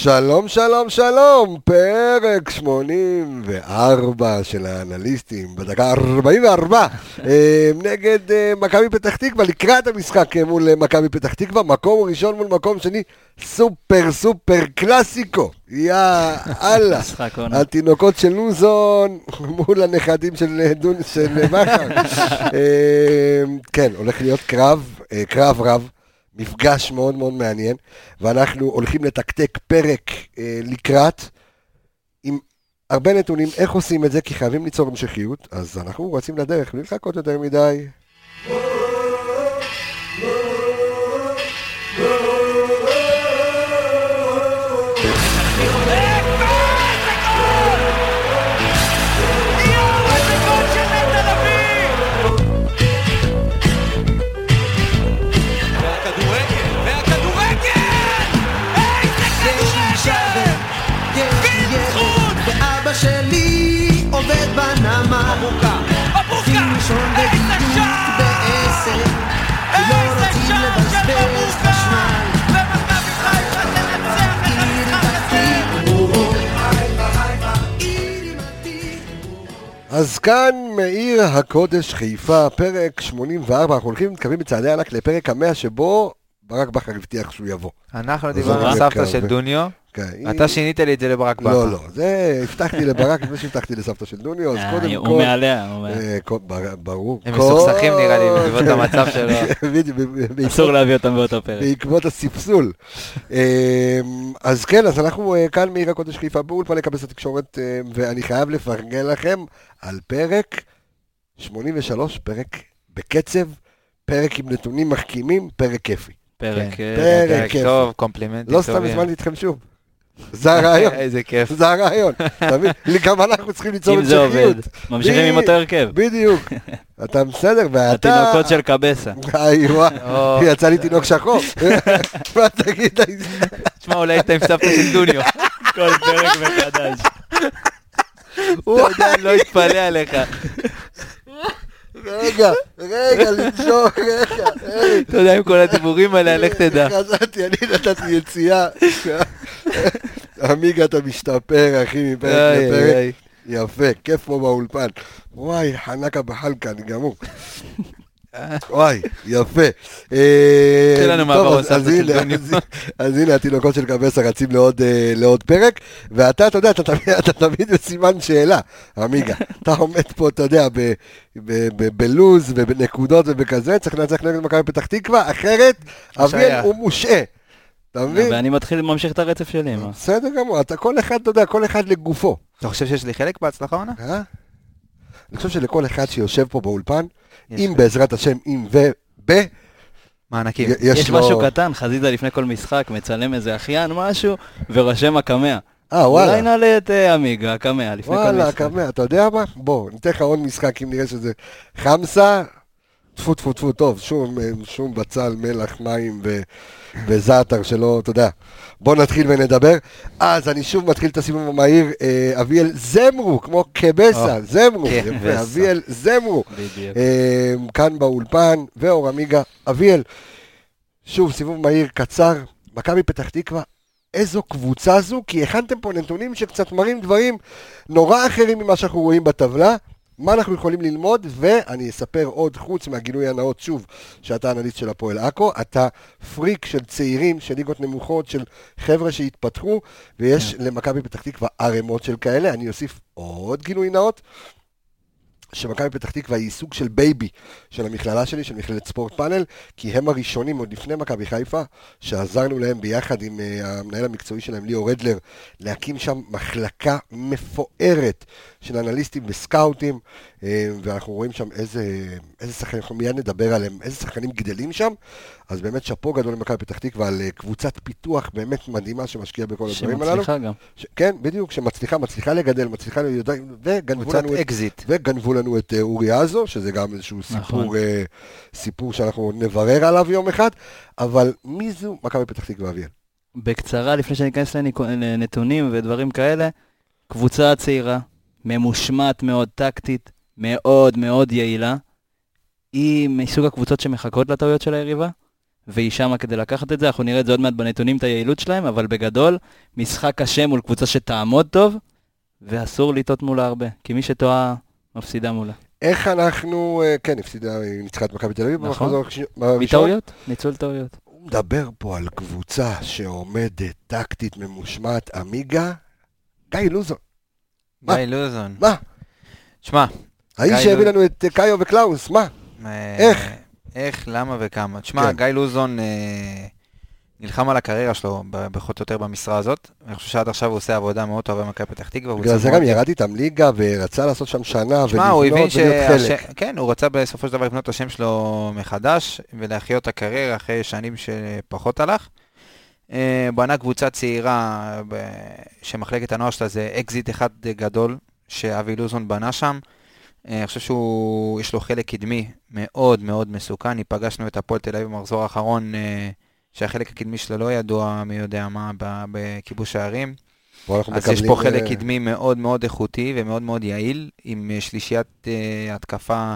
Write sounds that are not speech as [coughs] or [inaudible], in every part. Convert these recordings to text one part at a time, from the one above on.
שלום, שלום, שלום, פרק 84 של האנליסטים, בדקה 44, אה, נגד אה, מכבי פתח תקווה, לקראת המשחק אה, מול מכבי פתח תקווה, מקום ראשון מול מקום שני, סופר סופר קלאסיקו, יא אללה, התינוקות של לוזון מול הנכדים של דון, של בכר, [laughs] כן, הולך להיות קרב, קרב רב. מפגש מאוד מאוד מעניין, ואנחנו הולכים לתקתק פרק אה, לקראת, עם הרבה נתונים איך עושים את זה, כי חייבים ליצור המשכיות, אז אנחנו רצים לדרך, בלי לחכות יותר מדי. אז כאן מעיר הקודש חיפה, פרק 84, אנחנו הולכים מתקרבים בצעדי ענק לפרק המאה שבו ברק בכר הבטיח שהוא יבוא. אנחנו דיברנו על סבתא של דוניו, כן, אתה שינית לי את זה לברק בכר. לא, לא, זה הבטחתי לברק לפני שהבטחתי לסבתא של דוניו, אז אה, קודם כל... הוא מעליה, הוא מעליה. ברור. הם מסוכסכים נראה לי בעקבות המצב שלו. [laughs] אסור להביא אותם באותו פרק. בעקבות הספסול. אמ, אז כן, אז אנחנו אה, כאן מעיר הקודש חיפה באולפן לקבץ התקשורת, אה, ואני חייב לפרגן לכם על פרק 83, פרק בקצב, פרק עם נתונים מחכימים, פרק כיפי. פרק, פרק טוב, קומפלימנטים טובים. לא סתם הזמנתי אתכם שוב. זה הרעיון. [laughs] איזה כיף. זה הרעיון. אתה מבין? [laughs] גם אנחנו צריכים ליצור המשכיות. אם זה עובד, ממשיכים עם אותו הרכב. בדיוק. [laughs] אתה בסדר, ואתה... התינוקות של קבסה. איווה, יצא לי תינוק שחור. מה תגיד? תשמע, אולי היית עם סבתא של דוניו. כל פרק מחדש. אתה יודע, לא יתפלא עליך. רגע, רגע, לנשום, רגע. אתה יודע, עם כל הדיבורים האלה, לך תדע. חזרתי, אני נתתי יציאה. עמיגה, אתה משתפר, אחי, מפרק לפרק. יפה, כיף פה באולפן. וואי, חנקה בחלקה, אני גמור. וואי, יפה. אה, תן לנו מעבר אז הנה התינוקות של קבסה רצים אה, לעוד פרק, ואתה, אתה יודע, אתה תמיד בסימן שאלה, עמיגה. אתה עומד פה, אתה יודע, בלוז ובנקודות ובכזה, צריך לנצח נגד מכבי פתח תקווה, אחרת אביאל הוא מושעה. אתה מבין? ואני מתחיל, ממשיך את הרצף שלי. בסדר גמור, אתה כל אחד, אתה יודע, כל אחד לגופו. אתה חושב שיש לי חלק בהצלחה עונה? אה? אני חושב שלכל אחד שיושב פה באולפן, אם בעזרת השם, אם וב... מענקים. יש, יש לו... משהו קטן, חזיזה לפני כל משחק, מצלם איזה אחיין, משהו, ורושם הקמע. אה, וואלה. אולי נעלה את uh, עמיגה, הקמע, לפני כל משחק. וואלה, הקמע, אתה יודע מה? בוא, ניתן לך עוד משחק, אם נראה שזה חמסה, טפו טפו טפו, טוב, שום, שום בצל, מלח, מים ו, וזעתר שלא, אתה יודע. בוא נתחיל ונדבר. אז אני שוב מתחיל את הסיבוב המהיר, אה, אביאל זמרו, כמו קבסה, זמרו, יפה, אביאל זמרו. אה, כאן באולפן, ואור עמיגה, אביאל, שוב, סיבוב מהיר קצר, מכבי פתח תקווה, איזו קבוצה זו, כי הכנתם פה נתונים שקצת מראים דברים נורא אחרים ממה שאנחנו רואים בטבלה. מה אנחנו יכולים ללמוד, ואני אספר עוד, חוץ מהגילוי הנאות, שוב, שאתה אנליסט של הפועל עכו, אתה פריק של צעירים, של ליגות נמוכות, של חבר'ה שהתפתחו, ויש כן. למכבי פתח תקווה ערימות של כאלה. אני אוסיף עוד גילוי נאות. שמכבי פתח תקווה היא סוג של baby של המכללה שלי, של מכללת ספורט פאנל, כי הם הראשונים, עוד לפני מכבי חיפה, שעזרנו להם ביחד עם אה, המנהל המקצועי שלהם, ליאור רדלר, להקים שם מחלקה מפוארת של אנליסטים וסקאוטים, אה, ואנחנו רואים שם איזה, איזה שחקנים, אנחנו מיד נדבר עליהם, איזה שחקנים גדלים שם, אז באמת שאפו גדול למכבי פתח תקווה על אה, קבוצת פיתוח באמת מדהימה שמשקיעה בכל הדברים הללו. שמצליחה גם. ש- כן, בדיוק, שמצליחה, מצליחה לגדל, מצליחה להיות, וגנבו לנו, אקזיט. וגנבו לנו את אורי עזו, שזה גם איזשהו נכון. סיפור, אה, סיפור שאנחנו נברר עליו יום אחד, אבל מי זו מכבי פתח תקווה אביאל? בקצרה, לפני שאני אכנס לנתונים ודברים כאלה, קבוצה צעירה, ממושמעת מאוד טקטית, מאוד מאוד יעילה. היא מסוג הקבוצות שמחכות לטעויות של היריבה, והיא שמה כדי לקחת את זה, אנחנו נראה את זה עוד מעט בנתונים, את היעילות שלהם, אבל בגדול, משחק קשה מול קבוצה שתעמוד טוב, ואסור לטעות מולה הרבה, כי מי שטועה, מפסידה מולה. איך אנחנו, אה, כן, הפסידה, ניצחה את מכבי תל אביב. נכון, מטעויות, ניצול טעויות. הוא מדבר פה על קבוצה שעומדת, טקטית, ממושמעת, עמיגה, גיא לוזון. גיא לוזון. מה? שמע. האיש שהביא לנו את קאיו וקלאוס, מה? אה, איך? איך, למה וכמה. תשמע, כן. גיא לוזון אה, נלחם על הקריירה שלו, פחות או יותר במשרה הזאת. אני חושב שעד עכשיו הוא עושה עבודה מאוד טובה במכבי פתח תקווה. בגלל זה גם ירד איתם ליגה ורצה לעשות שם שנה ולבנות ולהיות חלק. כן, הוא רצה בסופו של דבר לבנות את השם שלו מחדש ולהחיות את הקריירה אחרי שנים שפחות הלך. אה, בנה קבוצה צעירה שמחלקת הנוער שלה זה אקזיט אחד גדול שאבי לוזון בנה שם. אה, אני חושב שהוא, יש לו חלק קדמי מאוד מאוד מסוכן. פגשנו את הפועל תל אביב במחזור האחרון, אה, שהחלק הקדמי שלו לא ידוע מי יודע מה בכיבוש הערים. אז יש פה חלק קדמי מאוד מאוד איכותי ומאוד מאוד יעיל, עם שלישיית התקפה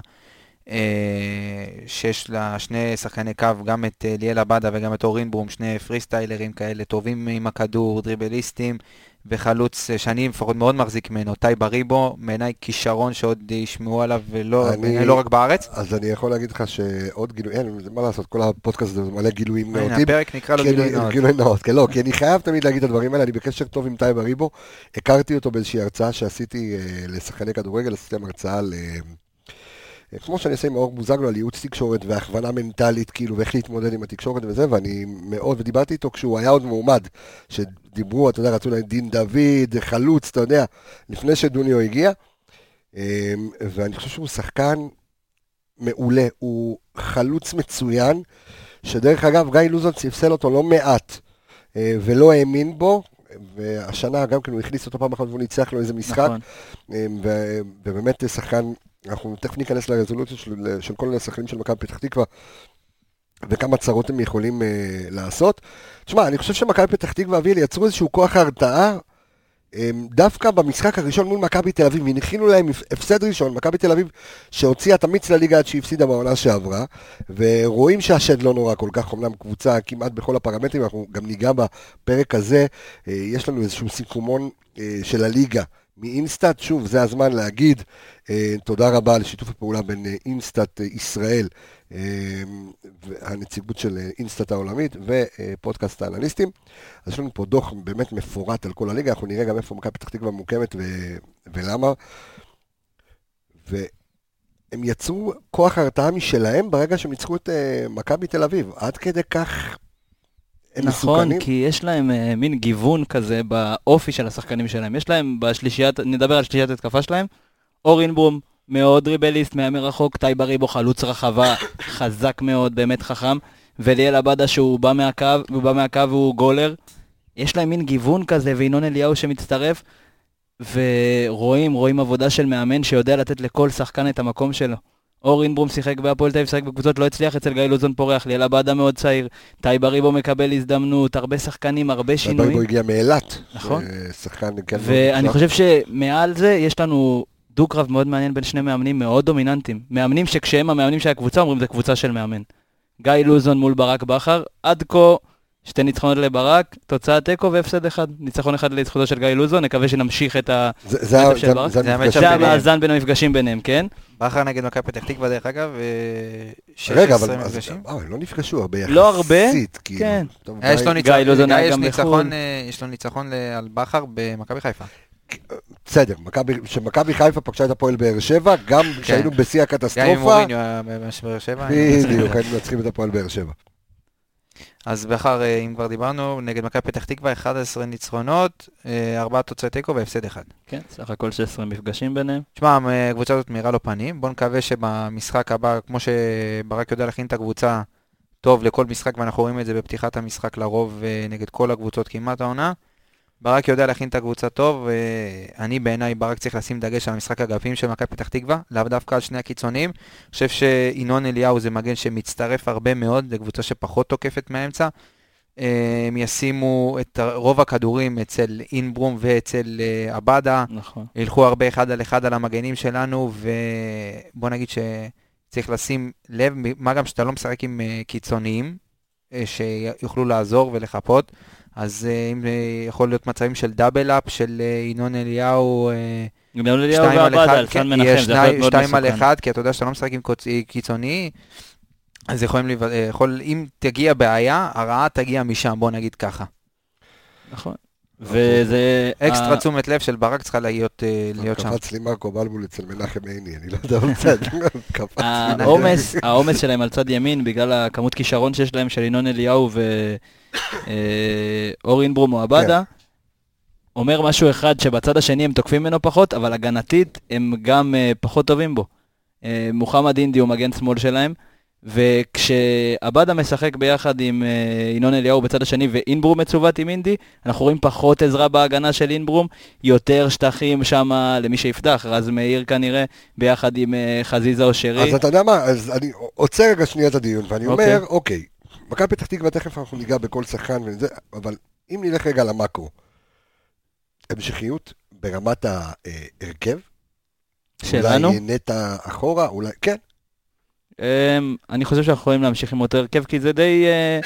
אה, שיש לה שני שחקני קו, גם את אה, ליאל עבדה וגם את אורין ברום, שני פרי סטיילרים כאלה, טובים עם הכדור, דריבליסטים, וחלוץ אה, שאני לפחות מאוד מחזיק ממנו, טי בריבו, בעיניי כישרון שעוד ישמעו עליו, ולא אני, לא רק בארץ. אז אני יכול להגיד לך שעוד גילוי, אין, מה לעשות, כל הפודקאסט הזה מלא גילויים נאותים. הפרק נקרא לו גילוי נאות. גילוי נאות, כן, לא, כי אני חייב תמיד להגיד את הדברים האלה, אני בקשר טוב עם טי בריבו, הכרתי אותו באיזושהי הרצאה שעשיתי לשחקני כדורגל, עשיתי להם הרצאה ל... כמו שאני עושה עם מאור בוזגלו על ייעוץ תקשורת והכוונה מנטלית, כאילו, ואיך להתמודד עם התקשורת וזה, ואני מאוד, ודיברתי איתו כשהוא היה עוד מועמד, שדיברו, אתה יודע, רצו להם דין דוד, חלוץ, אתה יודע, לפני שדוניו הגיע, אמ, ואני חושב שהוא שחקן מעולה, הוא חלוץ מצוין, שדרך אגב, גיא לוזון ספסל אותו לא מעט, אה, ולא האמין בו, והשנה גם כן הוא הכניס אותו פעם אחת והוא ניצח לו איזה משחק, נכון. אמ, ובאמת שחקן אנחנו תכף ניכנס לרזולוציה של, של כל השחקנים של מכבי פתח תקווה וכמה צרות הם יכולים uh, לעשות. תשמע, אני חושב שמכבי פתח תקווה אביאל יצרו איזשהו כוח הרתעה um, דווקא במשחק הראשון מול מכבי תל אביב, והנחילו להם הפסד ראשון, מכבי תל אביב שהוציאה את המיץ לליגה עד שהפסידה בעונה שעברה, ורואים שהשד לא נורא כל כך, אמנם קבוצה כמעט בכל הפרמטרים, אנחנו גם ניגע בפרק הזה, uh, יש לנו איזשהו סיכומון uh, של הליגה. מאינסטאט, שוב, זה הזמן להגיד אה, תודה רבה על שיתוף הפעולה בין אה, אינסטאט אה, ישראל, הנציגות של אינסטאט העולמית ופודקאסט האנליסטים. אז יש לנו פה דוח באמת מפורט על כל הליגה, אנחנו נראה גם איפה מכבי פתח תקווה מוקמת ו- ולמה. והם יצרו כוח הרתעה משלהם ברגע שהם ניצחו את מכבי תל אביב. עד כדי כך נכון, מסוכנים. כי יש להם uh, מין גיוון כזה באופי של השחקנים שלהם. יש להם בשלישיית, נדבר על שלישיית התקפה שלהם, אורין ברום, מאוד דריבליסט, מהמר רחוק, טאי בריבו, חלוץ רחבה, [coughs] חזק מאוד, באמת חכם, וליאל עבדה שהוא בא מהקו, הוא בא מהקו והוא גולר. יש להם מין גיוון כזה, וינון אליהו שמצטרף, ורואים, רואים עבודה של מאמן שיודע לתת לכל שחקן את המקום שלו. אור אינברום שיחק בהפועל תל אביב, שיחק בקבוצות, לא הצליח אצל גיא לוזון פורח, ליאל עבדה מאוד צעיר, טאי בריבו מקבל הזדמנות, הרבה שחקנים, הרבה שינויים. טאי בריבו הגיע מאילת. נכון. שחקן, כן. ואני חושב שמעל זה יש לנו דו-קרב מאוד מעניין בין שני מאמנים מאוד דומיננטיים. מאמנים שכשהם המאמנים של הקבוצה אומרים זה קבוצה של מאמן. גיא לוזון מול ברק בכר, עד כה שתי ניצחונות לברק, תוצאה תיקו והפסד אחד. ניצחון אחד לזכותו של גיא לוזון, נקווה שנמשיך את ה... זה המאזן בין המפגשים ביניהם, כן? בכר נגד מכבי פתח תקווה, דרך אגב, 16 מפגשים. אה, הם לא נפגשו הרבה יחסית. לא הרבה. כן. יש לו ניצחון על בכר במכבי חיפה. בסדר, כשמכבי חיפה פגשה את הפועל באר שבע, גם כן. כשהיינו בשיא הקטסטרופה... גם עם מוריניו באר שבע. בדיוק, היינו מנצחים את הפועל באר שבע. אז בכר, אה, אם כבר דיברנו, נגד מכבי פתח תקווה, 11 ניצחונות, 4 אה, תוצאי תיקו והפסד אחד. כן, סך הכל 16 מפגשים ביניהם. תשמע, הקבוצה הזאת מאירה לו פנים, בוא נקווה שבמשחק הבא, כמו שברק יודע להכין את הקבוצה טוב לכל משחק, ואנחנו רואים את זה בפתיחת המשחק לרוב אה, נגד כל הקבוצות כמעט העונה, ברק יודע להכין את הקבוצה טוב, ואני בעיניי ברק צריך לשים דגש על המשחק אגפים של מכבי פתח תקווה, לאו דווקא על שני הקיצונים. אני חושב שינון אליהו זה מגן שמצטרף הרבה מאוד לקבוצה שפחות תוקפת מהאמצע. הם ישימו את רוב הכדורים אצל אינברום ואצל אה, עבדה. נכון. ילכו הרבה אחד על אחד על המגנים שלנו, ובוא נגיד שצריך לשים לב, מה גם שאתה לא משחק עם אה, קיצוניים, שיוכלו לעזור ולחפות. אז אם יכול להיות מצבים של דאבל אפ, של ינון אליהו, ינון אליהו ועבדה, על סן מנחם, זה יכול להיות מאוד מסוכן. שתיים על אחד, כי אתה יודע שאתה לא משחק עם קיצוני, אז יכולים, יכול, אם תגיע בעיה, הרעה תגיע משם, בוא נגיד ככה. נכון. וזה... אקסטרה תשומת לב של ברק צריכה להיות אה, שם. קפץ לי מרקו בלבול אצל מנחם עיני, אני לא יודע מה מצד, העומס, העומס שלהם על צד ימין, בגלל הכמות כישרון שיש להם של ינון אליהו ואור אה, אינברום או עבדה, כן. אומר משהו אחד שבצד השני הם תוקפים ממנו פחות, אבל הגנתית הם גם אה, פחות טובים בו. מוחמד אינדי הוא מגן שמאל שלהם. וכשעבדה משחק ביחד עם אה, ינון אליהו בצד השני ואינברום מצוות עם אינדי, אנחנו רואים פחות עזרה בהגנה של אינברום, יותר שטחים שם למי שיפתח, רז מאיר כנראה, ביחד עם אה, חזיזה או שרי. אז אתה יודע מה, אז אני עוצר רגע שנייה את הדיון, ואני אוקיי. אומר, אוקיי, מכבי פתח תקווה, תכף אנחנו ניגע בכל שחקן וזה, אבל אם נלך רגע למאקרו, המשכיות ברמת ההרכב, שלנו? אולי נטע אחורה, אולי, כן, אני חושב שאנחנו יכולים להמשיך עם אותו הרכב, כי זה די אה,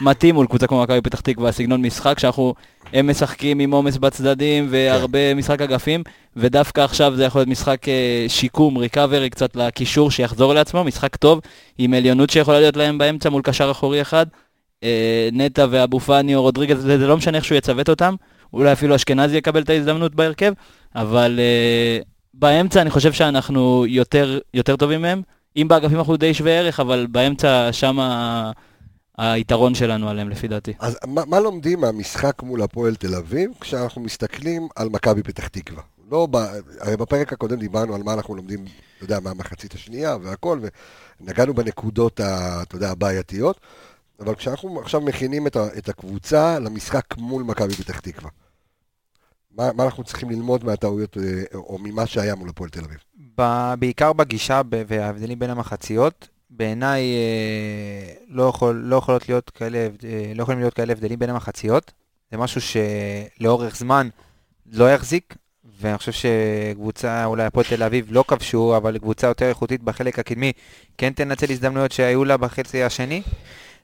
מתאים מול קבוצה כמו מכבי פתח תקווה, סגנון משחק, שאנחנו, הם משחקים עם עומס בצדדים והרבה משחק אגפים, ודווקא עכשיו זה יכול להיות משחק אה, שיקום, ריקאברי קצת לקישור, שיחזור לעצמו, משחק טוב, עם עליונות שיכולה להיות להם באמצע מול קשר אחורי אחד. אה, נטע ואבו פאני או רודריגז, זה, זה לא משנה איך שהוא יצוות אותם, אולי אפילו אשכנזי יקבל את ההזדמנות בהרכב, אבל באמצע אני חושב שאנחנו יותר, יותר טובים מהם. אם באגפים אנחנו די שווה ערך, אבל באמצע שם היתרון שלנו עליהם לפי דעתי. אז מה, מה לומדים מהמשחק מול הפועל תל אביב כשאנחנו מסתכלים על מכבי פתח תקווה? לא, ב, הרי בפרק הקודם דיברנו על מה אנחנו לומדים, אתה יודע, מהמחצית השנייה והכל, ונגענו בנקודות, ה, אתה יודע, הבעייתיות, אבל כשאנחנו עכשיו מכינים את, ה, את הקבוצה למשחק מול מכבי פתח תקווה, מה, מה אנחנו צריכים ללמוד מהטעויות, אה, או ממה שהיה מול הפועל תל אביב? בעיקר בגישה וההבדלים בין המחציות, בעיניי אה, לא, יכול, לא, יכולות להיות כאלה, אה, לא יכולים להיות כאלה הבדלים בין המחציות. זה משהו שלאורך זמן לא יחזיק, ואני חושב שקבוצה, אולי הפועל תל אביב לא כבשו, אבל קבוצה יותר איכותית בחלק הקדמי כן תנצל הזדמנויות שהיו לה בחצי השני.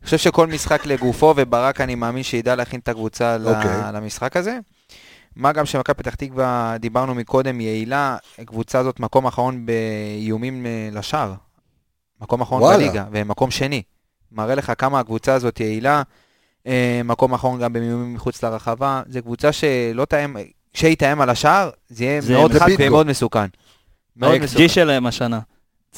אני חושב שכל משחק לגופו, וברק אני מאמין שידע להכין את הקבוצה okay. אוקיי. למשחק הזה. מה גם שמכבי פתח תקווה, דיברנו מקודם, יעילה, קבוצה הזאת מקום אחרון באיומים אה, לשער. מקום אחרון וואלה. בליגה, ומקום שני. מראה לך כמה הקבוצה הזאת יעילה, אה, מקום אחרון גם באיומים מחוץ לרחבה. זו קבוצה שלא תאם, כשהיא תאם על השער, זה יהיה זה מאוד חד ומאוד מסוכן. ה-XG שלהם השנה.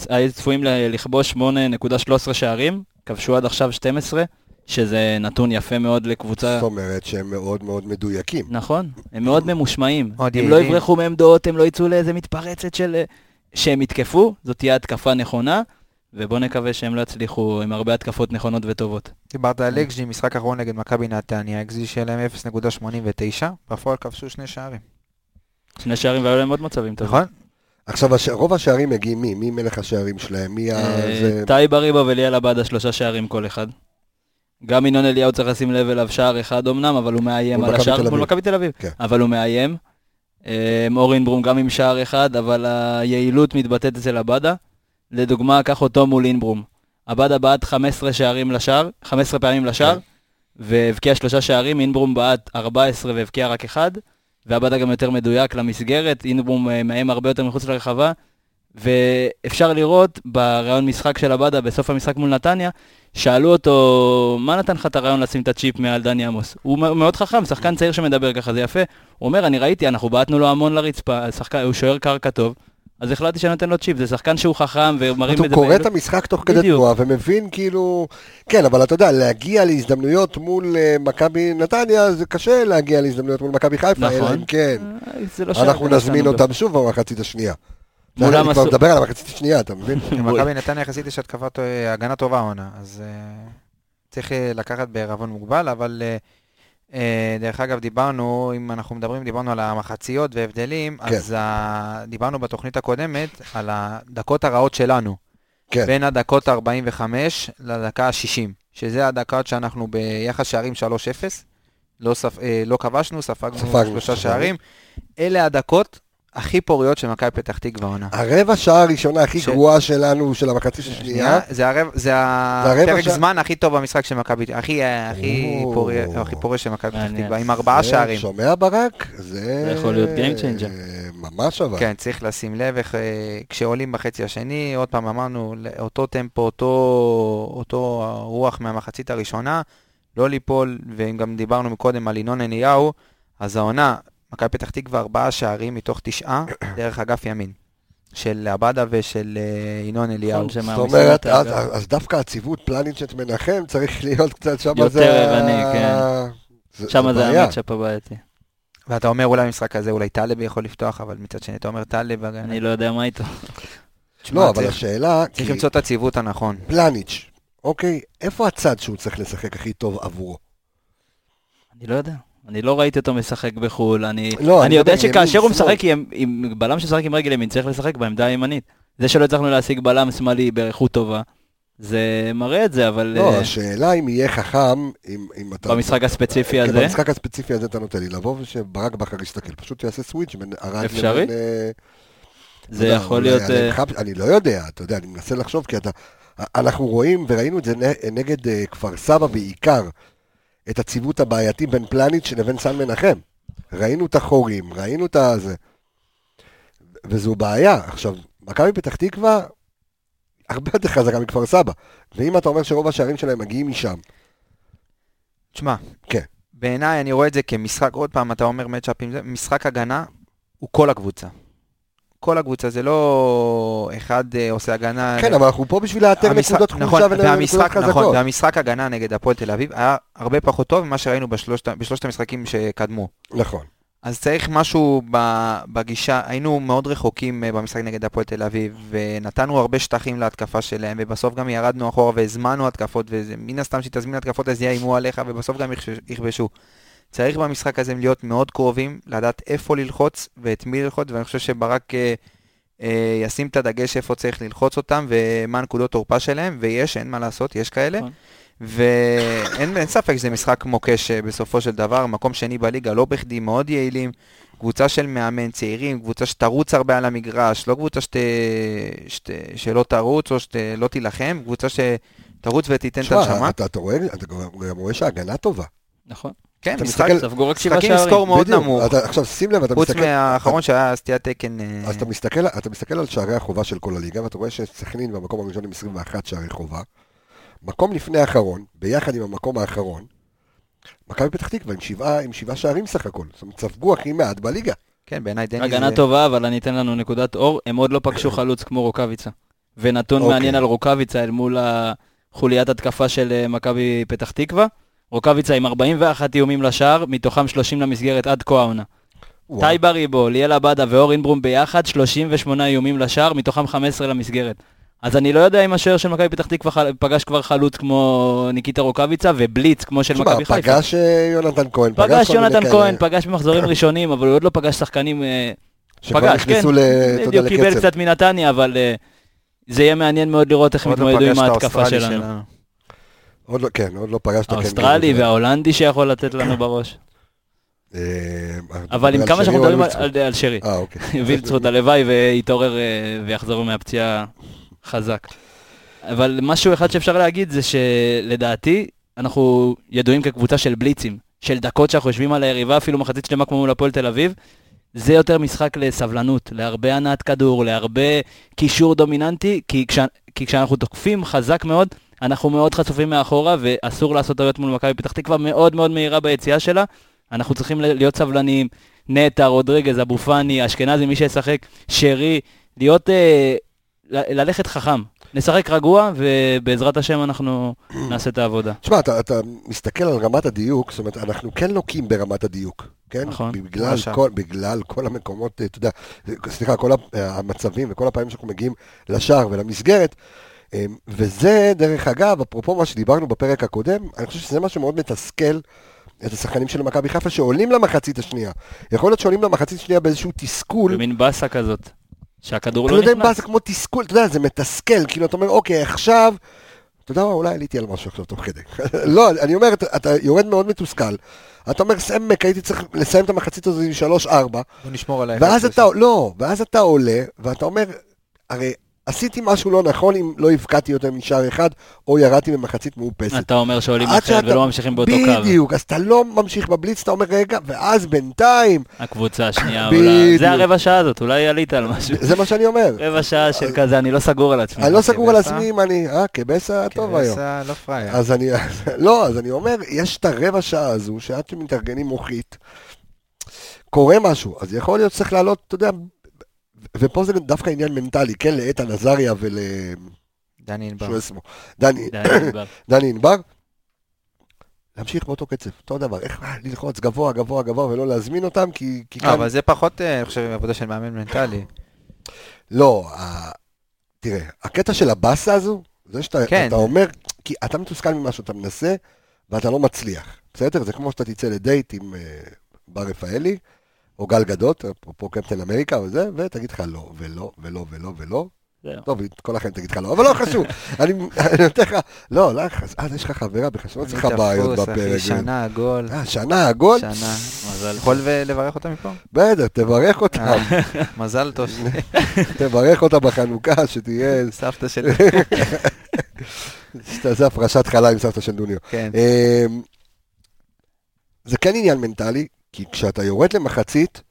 היו צפויים לכבוש 8.13 שערים, כבשו עד עכשיו 12. שזה נתון יפה מאוד לקבוצה. זאת אומרת שהם מאוד מאוד מדויקים. נכון, הם מאוד ממושמעים. הם לא יברחו מעמדות, הם לא יצאו לאיזה מתפרצת של... שהם יתקפו, זאת תהיה התקפה נכונה, ובואו נקווה שהם לא יצליחו עם הרבה התקפות נכונות וטובות. דיברת על אקז'י, משחק אחרון נגד מכבי נתניה, אקז'י שלהם 0.89, בפועל כבשו שני שערים. שני שערים והיו להם עוד מצבים טובים. נכון. עכשיו, רוב השערים מגיעים מי? מי מלך השערים שלהם? מי ה... אה, טאי בריבו וליאל עבדה, שלושה שערים כל אחד. גם ינון אליהו צריך לשים לב אליו שער אחד אמנם, אבל הוא מאיים על השער, מול מכבי תל אביב, כן. אבל הוא מאיים. אמ, אור אינברום גם עם שער אחד, אבל היעילות מתבטאת אצל עבדה. לדוגמה, קח אותו מול אינברום. עבדה בעט 15 שערים לשער, 15 פעמים לשער, כן. והבקיע שלושה שערים, אינברום בעט 14 והבקיע רק אחד, ועבדה גם יותר מדויק למסגרת, אינברום אה, מאיים הרבה יותר מחוץ לרחבה, ואפשר לראות ברעיון משחק של עבדה בסוף המשחק מול נתניה, שאלו אותו, מה נתן לך את הרעיון לשים את הצ'יפ מעל דני עמוס? הוא מאוד חכם, שחקן צעיר שמדבר ככה, זה יפה. הוא אומר, אני ראיתי, אנחנו בעטנו לו המון לרצפה, שחקן, הוא שוער קרקע טוב, אז החלטתי שאני נותן לו צ'יפ, זה שחקן שהוא חכם ומרים את זה. הוא קורא את המשחק תוך כדי תנועה ומבין כאילו, כן, אבל אתה יודע, להגיע להזדמנויות מול uh, מכבי נתניה, זה קשה להגיע להזדמנויות מול מכבי חיפה, נכון. אלא אם כן, אה, לא אנחנו נזמין אותם שוב במחצית השנייה. אני כבר מדבר על המחצית השנייה, אתה מבין? [laughs] למכבי נתניה יחסית יש התקפת אה, הגנה טובה עונה, אז אה, צריך אה, לקחת בערבון מוגבל, אבל דרך אגב, דיברנו, אם אנחנו מדברים, דיברנו על המחציות והבדלים, כן. אז דיברנו בתוכנית הקודמת על הדקות הרעות שלנו. כן. בין הדקות 45 לדקה ה-60, שזה הדקות שאנחנו ביחס שערים 3-0, לא, ספ... לא כבשנו, ספגנו שלושה שערים. אלה הדקות הכי פוריות של מכבי פתח תקווה עונה. הרבע שעה הראשונה הכי ש... גרועה שלנו, של המחצית השנייה. זה, הרבע, זה הפרק ש... זמן הכי טוב במשחק של מכבי, הכי, הכי, פוריה, הכי פוריה של מכבי פתח תקווה, עם ארבעה שערים. שומע ברק? זה... זה יכול להיות Game Changer. ממש אבל. כן, צריך לשים לב איך אה, כשעולים בחצי השני, עוד פעם אמרנו, אותו טמפו, אותו, אותו רוח מהמחצית הראשונה, לא ליפול, ואם גם דיברנו מקודם על ינון אליהו, אז העונה, מכבי פתח תקווה ארבעה שערים מתוך תשעה, [coughs] דרך אגף ימין. של עבדה ושל אה, ינון אליהו. זאת אומרת, אז, אז דווקא הציוות פלניצ'ט מנחם צריך להיות קצת שם זה... יותר ערני, כן. שם זה המצ'אפ הבעייתי. ואתה אומר אולי במשחק הזה אולי טלב יכול לפתוח, אבל מצד שני אתה אומר טלב... אני לא יודע מה איתו. [laughs] לא, אבל השאלה... צריך למצוא את הציוות הנכון. פלניץ', אוקיי, איפה הצד שהוא צריך לשחק הכי טוב עבורו? אני לא יודע. אני לא ראיתי אותו משחק בחו"ל, אני, לא, אני יודע שכאשר הוא משחק עם, עם בלם שמשחק עם רגל ימין, צריך לשחק בעמדה הימנית. זה שלא הצלחנו להשיג בלם שמאלי באיכות טובה, זה מראה את זה, אבל... לא, uh, השאלה אם יהיה חכם, אם, אם אתה... במשחק הספציפי כן, הזה? במשחק הספציפי הזה אתה נותן לי לבוא ושברק בכר יסתכל, פשוט יעשה סוויץ' בין הרג אפשרי? לבין... אה, זה יכול להיות... אני, uh... אני לא יודע, אתה יודע, אני מנסה לחשוב, כי אתה... אנחנו רואים וראינו את זה נגד כפר סבא בעיקר, את הציוות הבעייתי בין פלניץ' לבין סן מנחם. ראינו את החורים, ראינו את הזה. וזו בעיה. עכשיו, מכבי פתח תקווה הרבה יותר חזקה מכפר סבא. ואם אתה אומר שרוב השערים שלהם מגיעים משם. תשמע, כן. בעיניי אני רואה את זה כמשחק, עוד פעם, אתה אומר מצ'אפים, משחק הגנה הוא כל הקבוצה. כל הקבוצה, זה לא אחד uh, עושה הגנה... כן, אבל אנחנו פה בשביל לאתר נקודות חולשה נכון, ונקודות חזקות. נכון, והמשחק הגנה נגד הפועל תל אביב היה הרבה פחות טוב ממה שראינו בשלושת, בשלושת המשחקים שקדמו. נכון. אז צריך משהו בגישה, היינו מאוד רחוקים אה, במשחק נגד הפועל תל אביב, ונתנו הרבה שטחים להתקפה שלהם, ובסוף גם ירדנו אחורה והזמנו התקפות, ומן הסתם שתזמין התקפות אז יאיימו עליך, ובסוף גם יכבשו. צריך במשחק הזה להיות מאוד קרובים, לדעת איפה ללחוץ ואת מי ללחוץ, ואני חושב שברק אה, אה, ישים את הדגש איפה צריך ללחוץ אותם ומה נקודות תורפה שלהם, ויש, אין מה לעשות, יש כאלה. נכון. ואין ספק שזה משחק מוקש אה, בסופו של דבר, מקום שני בליגה, לא בכדי, מאוד יעילים. קבוצה של מאמן צעירים, קבוצה שתרוץ הרבה על המגרש, לא קבוצה שת, שת, שלא תרוץ או שלא תילחם, קבוצה שתרוץ ותיתן את הנשמה. אתה, אתה רואה, אתה רואה שההגנה טובה. נכון. כן, משחק, ספגו רק שבעה שערים. משחקים סקור מאוד נמוך. עכשיו שים לב, אתה מסתכל... חוץ מהאחרון שהיה סטיית תקן... אה, אז אתה מסתכל, אתה מסתכל על שערי החובה של כל הליגה, ואתה רואה שסכנין במקום הראשון עם 21 שערי חובה. מקום לפני האחרון, ביחד עם המקום האחרון, מכבי פתח תקווה עם שבעה, עם שבעה שערים סך הכל. זאת אומרת, ספגו הכי מעט בליגה. כן, בעיניי דניס... הגנה טובה, אבל אני אתן לנו נקודת אור. הם עוד לא פגשו חלוץ כמו רוקאביצה. ונתון אוקיי. מעניין על רוקאביצה אל מול החוליית התקפה של אה, מכבי פתח תקווה. רוקאביצה עם 41 איומים לשער, מתוכם 30 למסגרת עד כה העונה. טייבה ריבו, ליאל עבדה ואור אינברום ביחד, 38 איומים לשער, מתוכם 15 למסגרת. אז אני לא יודע אם השוער של מכבי פתח תקווה פגש כבר חלוץ כמו ניקיטה רוקאביצה ובליץ כמו של מכבי חיפה. פגש אה, יונתן כהן. פגש יונתן כהן, פגש במחזורים [laughs] ראשונים, אבל הוא עוד לא פגש שחקנים... אה, פגש, כן. בדיוק קיבל קצת מנתניה, אבל אה, זה יהיה מעניין מאוד לראות איך הם לא יתמודדו עם ההתקפה שלנו. עוד לא, כן, עוד לא פגשת... האוסטרלי וההולנדי שיכול לתת לנו בראש. אה, אבל עם כמה שאנחנו מדברים על שרי. אה, אוקיי. [laughs] וילדסחוט הלוואי ויתעורר אה, ויחזור מהפציעה חזק. אבל משהו אחד שאפשר להגיד זה שלדעתי, אנחנו ידועים כקבוצה של בליצים, של דקות שאנחנו יושבים על היריבה, אפילו מחצית שלמה כמו מול הפועל תל אביב. זה יותר משחק לסבלנות, להרבה הנעת כדור, להרבה קישור דומיננטי, כי, כש, כי כשאנחנו תוקפים חזק מאוד, אנחנו מאוד חשופים מאחורה, ואסור לעשות טעויות מול מכבי פתח תקווה מאוד מאוד מהירה ביציאה שלה. אנחנו צריכים להיות סבלניים. נטע, רודריגז, אבו פאני, אשכנזי, מי שישחק, שרי, להיות, אה, ללכת חכם. נשחק רגוע, ובעזרת השם אנחנו [clears throat] נעשה את העבודה. תשמע, אתה, אתה מסתכל על רמת הדיוק, זאת אומרת, אנחנו כן לוקים ברמת הדיוק, כן? נכון. בגלל כל, בגלל כל המקומות, אתה יודע, סליחה, כל המצבים וכל הפעמים שאנחנו מגיעים לשער ולמסגרת, וזה, דרך אגב, אפרופו מה שדיברנו בפרק הקודם, אני חושב שזה משהו מאוד מתסכל את השחקנים של מכבי חיפה שעולים למחצית השנייה. יכול להיות שעולים למחצית השנייה באיזשהו תסכול. במין באסה כזאת, שהכדור לא נכנס. אני לא יודע אם באסה כמו תסכול, אתה יודע, זה מתסכל, כאילו אתה אומר, אוקיי, עכשיו, אתה יודע מה, אולי עליתי על משהו עכשיו תוך כדי. [laughs] לא, אני אומר, אתה יורד מאוד מתוסכל. אתה אומר, סמק, הייתי צריך לסיים את המחצית הזו עם 3-4. בוא נשמור עליי. ואז אתה, לא, ואז אתה עולה, ואתה אומר, הרי עשיתי משהו לא נכון אם לא הבקעתי יותר משער אחד, או ירדתי במחצית מאופסת. אתה אומר שעולים אחרת ולא ממשיכים באותו קו. בדיוק, אז אתה לא ממשיך בבליץ, אתה אומר, רגע, ואז בינתיים... הקבוצה השנייה [laughs] עולה. זה הרבע שעה הזאת, אולי עלית על משהו. זה מה שאני אומר. רבע שעה של כזה, אני לא סגור על עצמי. אני לא סגור על עצמי אם אני... אה, כבסה טוב היום. כבסה לא פראייר. אז אני... [laughs] לא, אז אני אומר, יש את הרבע שעה הזו, שעד שמתארגנים מוחית, קורה משהו, אז יכול להיות שצריך לעלות, אתה יודע, ופה זה דווקא עניין מנטלי, כן, לאיתן עזריה ול... דני ענבר. דני [coughs] דני ענבר. להמשיך באותו קצב, אותו דבר, איך ללחוץ גבוה, גבוה, גבוה, ולא להזמין אותם, כי, כי אה, כאן... אבל זה פחות, אה, אני חושב, עבודה של מאמן מנטלי. לא, תראה, הקטע של הבאסה הזו, זה שאתה כן. אומר, כי אתה מתוסכל ממה שאתה מנסה, ואתה לא מצליח, בסדר? זה כמו שאתה תצא לדייט עם uh, בר רפאלי, או גל גדות, אפרופו קפטן אמריקה וזה, ותגיד לך לא, ולא, ולא, ולא, ולא. טוב, כל החיים תגיד לך לא, אבל לא חשוב. [laughs] אני נותן לך, לא, לא, אז יש לך חברה בכלל שלא צריכה בעיות בפרק. שנה עגול. אה, שנה עגול? שנה. מזל. יכול לברך אותה מפה? בטח, תברך אותה. אה, [laughs] מזל טוב. [laughs] תברך אותה בחנוכה, שתהיה... סבתא שלי. שתעשה הפרשת חלה עם סבתא של דוניו. כן. זה כן עניין מנטלי, כי כשאתה יורד למחצית,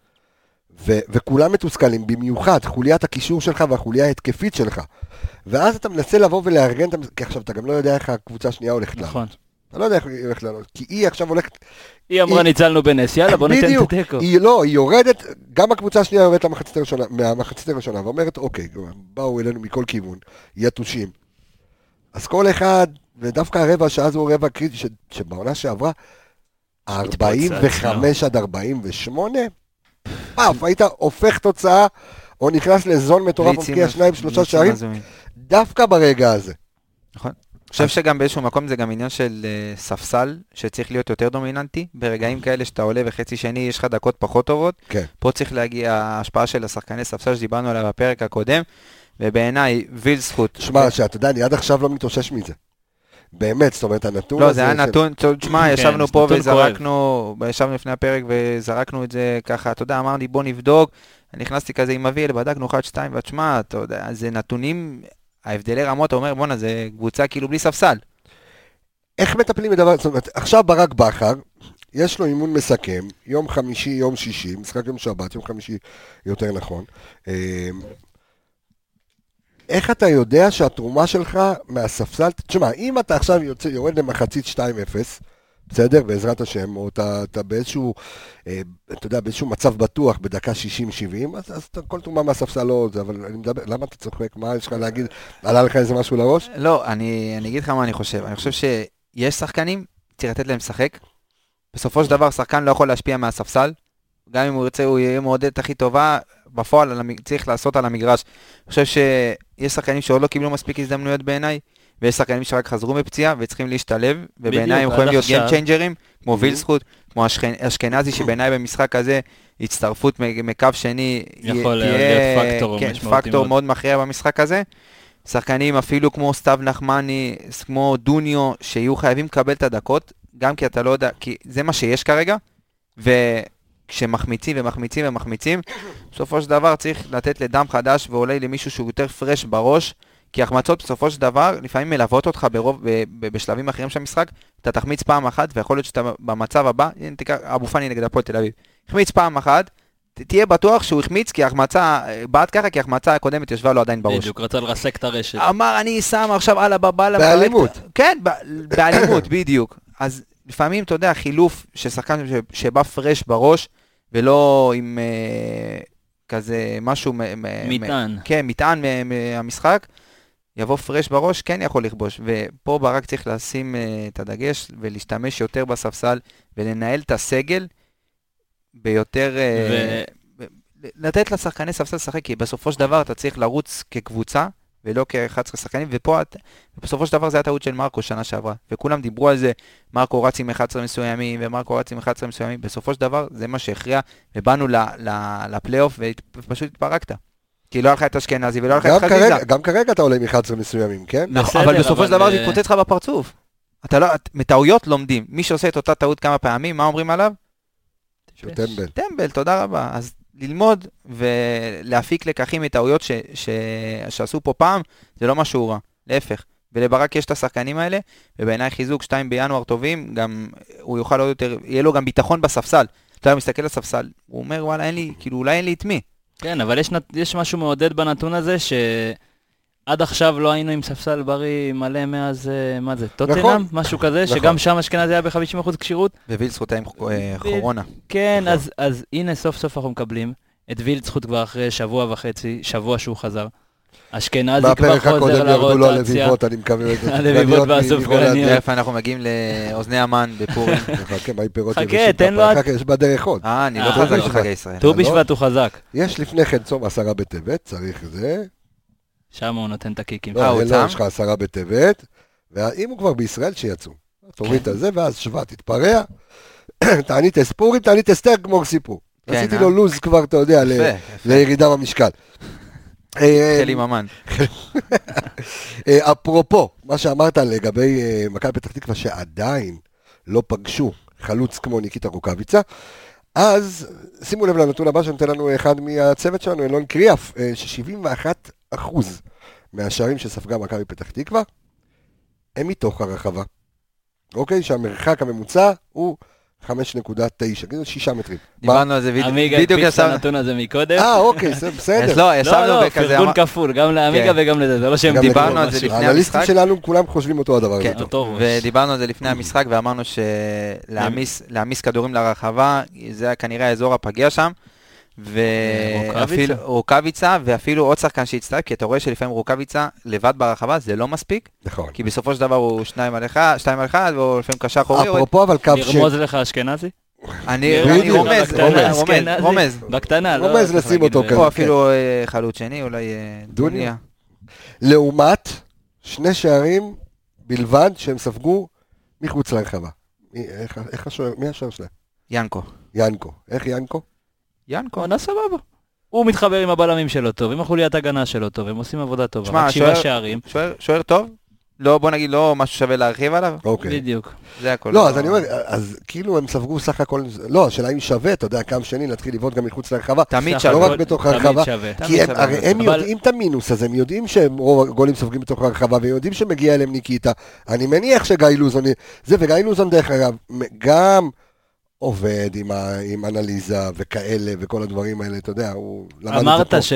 ו- וכולם מתוסכלים, במיוחד חוליית הקישור שלך והחוליה ההתקפית שלך, ואז אתה מנסה לבוא ולארגן את המס... כי עכשיו אתה גם לא יודע איך הקבוצה השנייה הולכת לעלות. נכון. אתה לא יודע איך היא הולכת לעלות, כי היא עכשיו הולכת... היא אמרה ניצלנו בנס, יאללה בוא ניתן את התיקו. היא לא, היא יורדת, גם הקבוצה השנייה יורדת למחצית הראשונה, מהמחצית הראשונה, ואומרת, אוקיי, באו אלינו מכל כיוון, יתושים. אז כל אחד, ודווקא הרבע שעה זו רבע קריטי, שבעונה שעברה, 45 עד 48, פאף, היית הופך תוצאה, או נכנס לזון מטורף, מבקיע שניים, שלושה שערים, דווקא ברגע הזה. נכון. אני חושב שגם באיזשהו מקום זה גם עניין של uh, ספסל, שצריך להיות יותר דומיננטי. ברגעים כאלה שאתה עולה וחצי שני, יש לך דקות פחות טובות. כן. פה צריך להגיע ההשפעה של השחקני ספסל שדיברנו עליה בפרק הקודם, ובעיניי, ויל זכות. שמע, שאתה יודע, אני עד עכשיו לא מתאושש מזה. באמת, זאת אומרת, הנתון לא, הזה... לא, זה היה נתון, תשמע, כן, ישבנו פה וזרקנו, ישבנו לפני הפרק וזרקנו את זה ככה, אתה יודע, אמרתי בוא נבדוק, נכנסתי כזה עם אביאל, בדקנו 1, 2, ותשמע, אתה יודע, זה נתונים, ההבדלי רמות, אתה אומר, בואנה, זה קבוצה כאילו בלי ספסל. איך מטפלים בדבר, זאת אומרת, עכשיו ברק בכר, יש לו אימון מסכם, יום חמישי, יום שישי, משחק יום שבת, יום חמישי יותר נכון. איך אתה יודע שהתרומה שלך מהספסל, תשמע, אם אתה עכשיו יוצא, יורד למחצית 2-0, בסדר? בעזרת השם, או אתה, אתה באיזשהו, אה, אתה יודע, באיזשהו מצב בטוח בדקה 60-70, אז, אז כל תרומה מהספסל לא זה, אבל אני מדבר, למה אתה צוחק? מה יש לך להגיד? עלה לך איזה משהו לראש? לא, אני, אני אגיד לך מה אני חושב. אני חושב שיש שחקנים, צריך לתת להם לשחק. בסופו של דבר, שחקן לא יכול להשפיע מהספסל. גם אם הוא ירצה, הוא יהיה מעודד הכי טובה, בפועל צריך לעשות על המגרש. אני חושב שיש שחקנים שעוד לא קיבלו מספיק הזדמנויות בעיניי, ויש שחקנים שרק חזרו מפציעה וצריכים להשתלב, ובעיניי הם יכולים להיות Game צ'יינג'רים, כמו וילסקוט, כמו אשכנזי, שבעיניי במשחק הזה, הצטרפות מקו שני, יכול להיות פקטור כן, פקטור מאוד מכריע במשחק הזה. שחקנים אפילו כמו סתיו נחמני, כמו דוניו, שיהיו חייבים לקבל את הדקות, גם כי אתה לא יודע, כי זה מה שיש כרגע, ו... כשמחמיצים ומחמיצים ומחמיצים, בסופו של דבר צריך לתת לדם חדש ואולי למישהו שהוא יותר פרש בראש, כי החמצות בסופו של דבר לפעמים מלוות אותך ברוב, ב, ב, בשלבים אחרים של המשחק, אתה תחמיץ פעם אחת ויכול להיות שאתה במצב הבא, הנה תיקח אבו פאני נגד הפועל תל אביב, החמיץ פעם אחת, תהיה בטוח שהוא החמיץ כי ההחמצה, בעט ככה כי ההחמצה הקודמת ישבה לו עדיין בראש. בדיוק, רצה לרסק את הרשת. אמר אני שם עכשיו אללה בבאללה. באלימות. כן, באלימות, בדיוק. אז לפעמים, אתה יודע, חילוף של שחקן שבא פרש בראש, ולא עם uh, כזה משהו... מטען. כן, מטען מהמשחק, יבוא פרש בראש, כן יכול לכבוש. ופה ברק צריך לשים uh, את הדגש ולהשתמש יותר בספסל ולנהל את הסגל ביותר... Uh, ו... לתת לשחקני ספסל לשחק, כי בסופו של דבר אתה צריך לרוץ כקבוצה, ולא כ-11 שחקנים, ופה בסופו של דבר זה הטעות של מרקו שנה שעברה, וכולם דיברו על זה, מרקו רץ עם 11 מסוימים, ומרקו רץ עם 11 מסוימים, בסופו של דבר זה מה שהכריע, ובאנו לפלייאוף ופשוט התפרקת. כי לא היה לך את אשכנזי ולא היה לך את חזיזה. גם כרגע אתה עולה עם 11 מסוימים, כן? נכון, אבל בסופו של דבר זה יתפוצץ לך בפרצוף. אתה לא, מטעויות לומדים. מי שעושה את אותה טעות כמה פעמים, מה אומרים עליו? שהוא טמבל. טמבל, תודה רבה. אז ללמוד ולהפיק לקחים מטעויות ש, ש, שעשו פה פעם, זה לא משהו רע, להפך. ולברק יש את השחקנים האלה, ובעיניי חיזוק 2 בינואר טובים, גם הוא יוכל עוד יותר, יהיה לו גם ביטחון בספסל. אתה מסתכל על הספסל, הוא אומר, וואלה, אין לי, כאילו, אולי אין לי את מי. כן, אבל יש, יש משהו מעודד בנתון הזה, שעד עכשיו לא היינו עם ספסל בריא מלא מאז, אה, מה זה, טוטנאם? נכון. משהו כזה, נכון. שגם שם אשכנזי היה ב-50% כשירות. ווילצחוט היה עם אה, כורונה. כן, נכון. אז, אז הנה סוף סוף אנחנו מקבלים. את וילצחוט כבר אחרי שבוע וחצי, שבוע שהוא חזר. אשכנזי כבר חוזר לרוטציה. בפרק הקודם ירדו לו הלביבות, אני מקווה. [laughs] הלביבות והסופגניות. איפה אנחנו מגיעים לאוזני המן בפורים. [laughs] חכה, מה עם פירות חכה, תן לו... יש בדרך עוד. אה, אני לא חזק בחגי ישראל. ט"ו בשבט הוא חזק. יש לפני כן צום עשרה בטבת, צריך זה. שם הוא נותן את הקיקים. אה, הוא צם? יש לך עשרה בטבת, ואם הוא כבר בישראל, שיצאו. תוריד את זה, ואז שבט תתפרע. [clears throat] תענית אספורים, תענית אסתר, גמור סיפור. כן, עשיתי אה? לו לוז כבר, אתה יודע, לירידה במשקל. [laughs] חלי ממן. [laughs] אה, אפרופו, מה שאמרת לגבי אה, מכבי פתח תקווה שעדיין לא פגשו חלוץ כמו ניקיטה רוקאביצה, אז שימו לב לנתון הבא שנותן לנו אחד מהצוות שלנו, אלון קריאף, ש-71% מהשערים שספגה מכבי פתח תקווה הם מתוך הרחבה. אוקיי? שהמרחק הממוצע הוא 5.9, כאילו שישה מטרים. דיברנו על זה בדיוק. עמיגה הקפיץ את הנתון הזה מקודם. אה, אוקיי, [laughs] בסדר. לא, ישבנו לא, לא, פרגון כפול, גם לעמיגה כן. וגם לזה, זה לא שהם דיברנו על זה לפני המשחק. האנליסטים שלנו כולם חושבים אותו הדבר. כן, ודיברנו על זה לפני המשחק ואמרנו שלהעמיס כדורים לרחבה, זה כנראה האזור הפגיע שם. ואפילו רוקאביצה, ואפילו עוד שחקן שהצטרף, כי אתה רואה שלפעמים רוקאביצה לבד ברחבה זה לא מספיק. נכון. כי בסופו של דבר הוא שניים על אחד, שתיים על אחד, והוא לפעמים קשר אחורי. אפרופו אבל קו ש... לרמוז לך אשכנזי? אני רומז, רומז, בקטנה, לא... רומז לשים אותו כזה. או אפילו אה, חלוץ שני, אולי אה, דוניה. לעומת שני שערים בלבד שהם ספגו מחוץ לרחבה. מי השוער שלהם? ינקו. ינקו. איך ינקו? ינקו, עונה סבבה. הוא מתחבר עם הבלמים שלו טוב, עם החוליית הגנה שלו טוב, הם עושים עבודה טובה. שמע, שבעה שערים. שוער טוב? לא, בוא נגיד, לא משהו שווה להרחיב עליו? אוקיי. בדיוק. זה הכל. לא, אז אני אומר, אז כאילו הם ספגו סך הכל, לא, השאלה אם שווה, אתה יודע, כמה שני להתחיל לבעוט גם מחוץ לרחבה. תמיד שווה. לא רק בתוך הרחבה. כי הרי הם יודעים את המינוס הזה, הם יודעים שהם רוב הגולים סופגים בתוך הרחבה, והם יודעים שמגיע אליהם ניקיטה. אני מניח שגיא לוזון, זה, וגיא לוזון דרך אגב, גם... עובד עם, ה, עם אנליזה וכאלה וכל הדברים האלה, אתה יודע, הוא למד את זה פה. אמרת ש...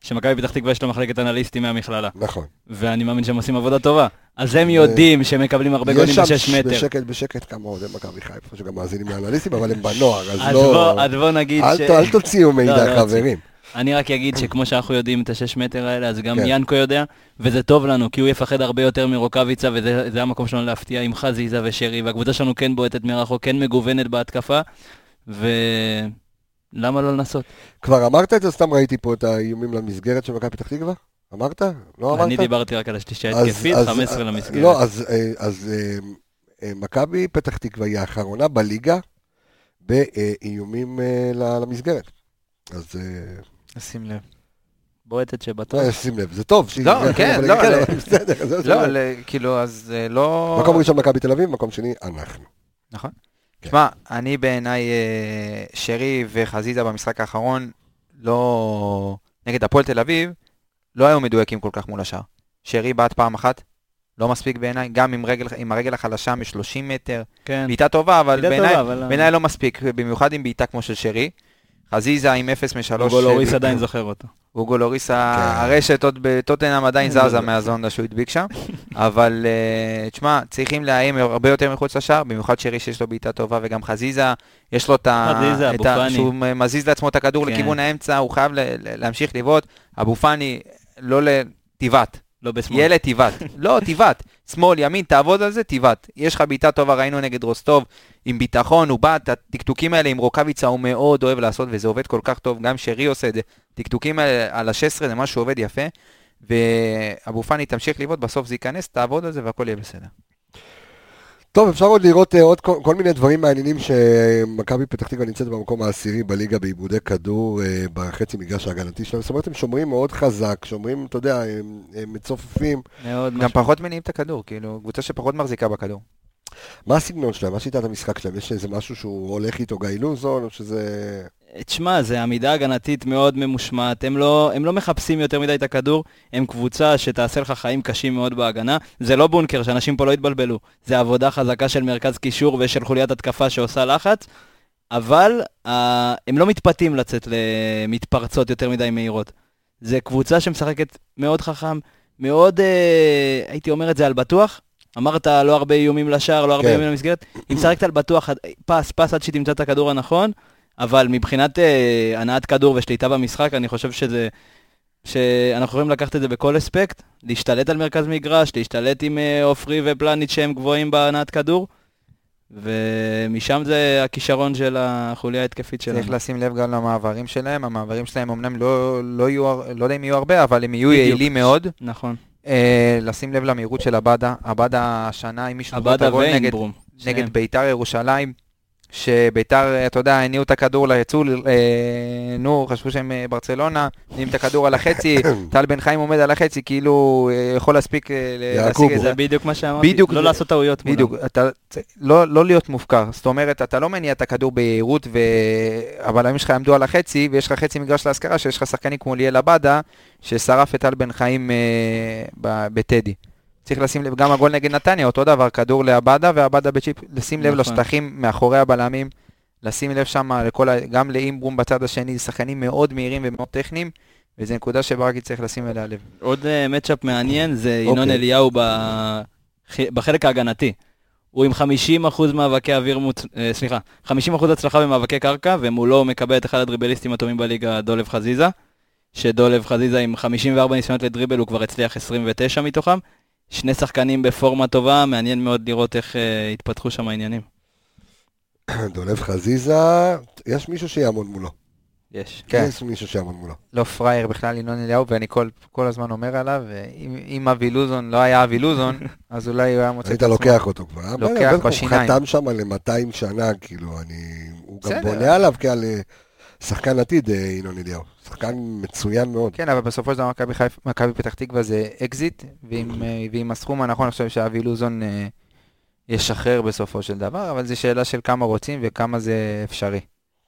שמכבי פתח תקווה יש לו מחלקת אנליסטים מהמכללה. נכון. ואני מאמין שהם עושים עבודה טובה. אז הם יודעים שהם מקבלים הרבה גולים בשש מטר. יש שם בשקט בשקט כמה אוהדי מכבי חיפה שגם מאזינים לאנליסטים, אבל הם בנוער, אז לא... אז בוא נגיד ש... אל תוציאו [laughs] מידע, לא, לא חברים. אני רק אגיד שכמו שאנחנו יודעים את השש מטר האלה, אז גם כן. ינקו יודע, וזה טוב לנו, כי הוא יפחד הרבה יותר מרוקאביצה, וזה המקום שלנו להפתיע עם חזיזה ושרי, והקבוצה שלנו כן בועטת מרחוק, כן מגוונת בהתקפה, ולמה לא לנסות? כבר אמרת את זה, סתם ראיתי פה את האיומים למסגרת של מכבי פתח תקווה? אמרת? לא אמרת? אני דיברתי רק על השלישה ההתקפית, 15 למסגרת. לא, אז, אה, אז אה, אה, מכבי פתח תקווה היא האחרונה בליגה באיומים למסגרת. אז... שים לב. בועטת שבטוח. אה, שים לב, זה טוב. [laughs] לא, כן, לא, לא, לא, כאילו, אז לא... מקום ראשון מכבי תל אביב, מקום שני, אנחנו. נכון. תשמע, כן. אני בעיניי, אה, שרי וחזיזה במשחק האחרון, לא... נגד הפועל תל אביב, לא היו מדויקים כל כך מול השאר. שרי בעט פעם אחת, לא מספיק בעיניי, גם עם, רגל, עם הרגל החלשה מ-30 מטר. כן. בעיטה טובה, אבל בעיניי בעיני לא מספיק, במיוחד עם בעיטה כמו של שרי. חזיזה עם 0 מ-3. אוגו לוריס עדיין זוכר אותו. אוגו לוריס, כן. הרשת עוד בטוטנאם עדיין זזה מהזונדה שהוא הדביק שם. [laughs] אבל אה, תשמע, צריכים לאיים הרבה יותר מחוץ לשער, במיוחד שרי שיש לו בעיטה טובה, וגם חזיזה, יש לו את ה... חזיזה, אבו פאני. שהוא מזיז לעצמו את הכדור כן. לכיוון האמצע, הוא חייב להמשיך לבעוט. אבו פאני, לא לטבעת. לא בשמאל. ילד תיבט. [laughs] לא, תיבט. שמאל, ימין, תעבוד על זה, תיבט. יש לך בעיטה טובה, ראינו נגד רוסטוב, עם ביטחון, הוא בא, את הטקטוקים האלה עם רוקאביצה הוא מאוד אוהב לעשות, וזה עובד כל כך טוב, גם שרי עושה את זה. טקטוקים האלה על ה-16 זה משהו שעובד יפה, ואבו פאני תמשיך לבעוט, בסוף זה ייכנס, תעבוד על זה והכל יהיה בסדר. טוב, אפשר עוד לראות uh, עוד כל, כל מיני דברים מעניינים שמכבי פתח תקווה נמצאת במקום העשירי בליגה בעיבודי כדור uh, בחצי מגרש ההגנתי שלהם. זאת אומרת, הם שומרים מאוד חזק, שומרים, אתה יודע, הם, הם מצופפים. מאוד גם משהו. פחות מניעים את הכדור, כאילו, קבוצה שפחות מחזיקה בכדור. מה הסגנון שלהם? מה שיטת המשחק שלהם? יש איזה משהו שהוא הולך איתו גיא לוזון, או שזה... תשמע, זה עמידה הגנתית מאוד ממושמעת, הם לא, הם לא מחפשים יותר מדי את הכדור, הם קבוצה שתעשה לך חיים קשים מאוד בהגנה. זה לא בונקר, שאנשים פה לא יתבלבלו. זה עבודה חזקה של מרכז קישור ושל חוליית התקפה שעושה לחץ, אבל uh, הם לא מתפתים לצאת למתפרצות יותר מדי מהירות. זה קבוצה שמשחקת מאוד חכם, מאוד, uh, הייתי אומר את זה על בטוח. אמרת לא הרבה איומים לשער, לא הרבה כן. איומים למסגרת. היא משחקת על בטוח, פס, פס עד שהיא תמצא את הכדור הנכון. אבל מבחינת אה, הנעת כדור ושליטה במשחק, אני חושב שזה... שאנחנו יכולים לקחת את זה בכל אספקט, להשתלט על מרכז מגרש, להשתלט עם אה, עופרי ופלניץ' שהם גבוהים בהנעת כדור, ומשם זה הכישרון של החוליה ההתקפית שלנו. צריך לשים לב גם למעברים שלהם, המעברים שלהם אמנם לא, לא, יהיו, לא יודע אם יהיו הרבה, אבל הם יהיו יעילים מאוד. נכון. אה, לשים לב למהירות של עבדה, עבדה השנה, אם מישהו זוכר את הגול נגד, נגד ביתר ירושלים. שביתר, אתה יודע, הניעו את הכדור ליצוא, אה, נו, חשבו שהם אה, ברצלונה, מניעים את הכדור על החצי, [coughs] טל בן חיים עומד על החצי, כאילו אה, יכול להספיק אה, להשיג את זה. זה בדיוק מה שאמרתי, בדיוק, לא לעשות טעויות. בדיוק, אתה, לא, לא להיות מופקר, זאת אומרת, אתה לא מניע את הכדור ביהירות, ו... אבל אם שלך יעמדו על החצי, ויש לך חצי מגרש להשכרה, שיש לך שחקנים כמו ליאל עבדה, ששרף את טל בן חיים אה, בטדי. צריך לשים לב, גם הגול נגד נתניה, אותו דבר, כדור לעבדה ועבדה בצ'יפ, לשים לב נכון. לשטחים מאחורי הבלמים, לשים לב שם לכל, גם לאימברום בצד השני, שחקנים מאוד מהירים ומאוד טכניים, וזו נקודה שברקי צריך לשים אליה לב. עוד uh, מצ'אפ מעניין זה ינון אוקיי. אליהו ב... בחלק ההגנתי. הוא עם 50% מאבקי אוויר, מוצ... uh, סליחה, 50% הצלחה במאבקי קרקע, ומולו מקבל את אחד הדריבליסטים הטובים בליגה, דולב חזיזה, שדולב חזיזה עם 54 ניסיונות לדריבל, הוא כבר הצליח 29 מתוכם, שני שחקנים בפורמה טובה, מעניין מאוד לראות איך uh, התפתחו שם העניינים. [coughs] דולב חזיזה, יש מישהו שיעמוד מולו. יש. כן. יש מישהו שיעמוד מולו. לא פראייר בכלל ינון אליהו, ואני כל, כל הזמן אומר עליו, אם אבי לוזון לא היה אבי לוזון, [laughs] אז אולי הוא היה מוצא את עצמו. היית לוקח אותו כבר. לוקח בשיניים. הוא חתם שם ל-200 שנה, כאילו, אני... הוא גם בונה עליו כעל אה, שחקן עתיד, אה, ינון אליהו. שחקן מצוין מאוד. כן, אבל בסופו של דבר מכבי פתח תקווה זה אקזיט, ועם, אה, ועם הסכום הנכון, חושב שאבי לוזון אה, ישחרר בסופו של דבר, אבל זו שאלה של כמה רוצים וכמה זה אפשרי.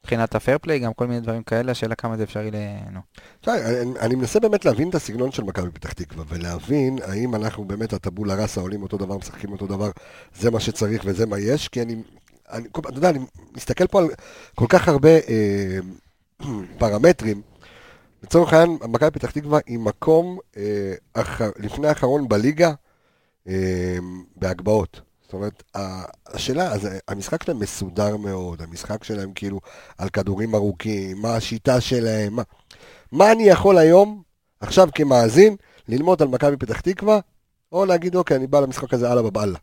מבחינת ה fair play, גם כל מיני דברים כאלה, השאלה כמה זה אפשרי לנו. אני, אני מנסה באמת להבין את הסגנון של מכבי פתח תקווה, ולהבין האם אנחנו באמת הטבולה ראסה עולים אותו דבר, משחקים אותו דבר, זה מה שצריך וזה מה יש, כי אני, אני אתה יודע, אני מסתכל פה על כל כך הרבה אה, [clears throat] פרמטרים, לצורך העניין, מכבי פתח תקווה היא מקום אה, אח... לפני האחרון בליגה אה, בהגבהות. זאת אומרת, השאלה, אז המשחק שלהם מסודר מאוד, המשחק שלהם כאילו על כדורים ארוכים, מה השיטה שלהם, מה, מה אני יכול היום, עכשיו כמאזין, ללמוד על מכבי פתח תקווה, או להגיד, אוקיי, אני בא למשחק הזה הלאה בבאללה.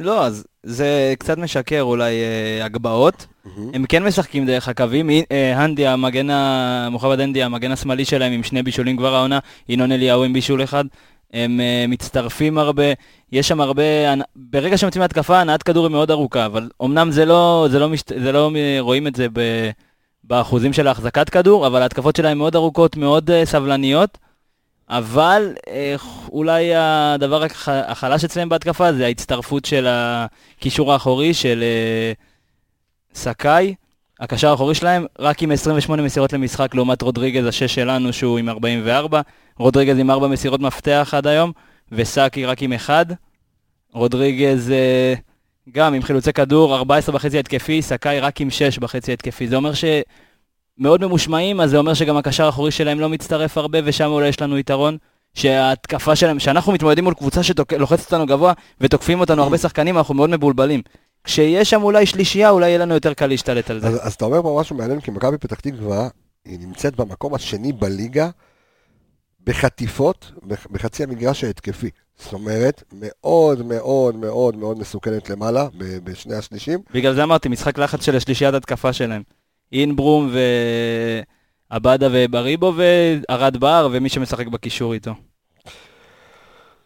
לא, אז זה קצת משקר אולי אה, הגבהות. Mm-hmm. הם כן משחקים דרך הקווים. אה, הנדי, המגן, מוחמד הנדי, המגן השמאלי שלהם עם שני בישולים כבר העונה, ינון אליהו עם בישול אחד. הם uh, מצטרפים הרבה, יש שם הרבה, ברגע שהם יוצאים להתקפה, הנעת כדור היא מאוד ארוכה, אבל אמנם זה לא, זה לא, משת, זה לא רואים את זה ב, באחוזים של החזקת כדור, אבל ההתקפות שלהם מאוד ארוכות, מאוד uh, סבלניות, אבל אה, אולי הדבר החלש אצלם בהתקפה זה ההצטרפות של הקישור האחורי של אה, סקאי, הקשר האחורי שלהם, רק עם 28 מסירות למשחק לעומת רודריגז השש שלנו שהוא עם 44, רודריגז עם 4 מסירות מפתח עד היום, וסאקי רק עם 1. רודריגז אה, גם עם חילוצי כדור, 14 בחצי התקפי, סקאי רק עם 6 בחצי התקפי. זה אומר ש... מאוד ממושמעים, אז זה אומר שגם הקשר האחורי שלהם לא מצטרף הרבה, ושם אולי יש לנו יתרון. שההתקפה שלהם, שאנחנו מתמודדים מול קבוצה שלוחצת אותנו גבוה ותוקפים אותנו הרבה שחקנים, אנחנו מאוד מבולבלים. כשיש שם אולי שלישייה, אולי יהיה לנו יותר קל להשתלט על זה. אז, אז אתה אומר פה משהו מעניין, כי מכבי פתח תקווה, היא נמצאת במקום השני בליגה בחטיפות, בחצי המגרש ההתקפי. זאת אומרת, מאוד מאוד מאוד מאוד מסוכנת למעלה, בשני השלישים. בגלל זה אמרתי, משחק לחץ של השלישיית התקפה שלהם. אינברום ועבדה ובריבו וארד בר ומי שמשחק בקישור איתו.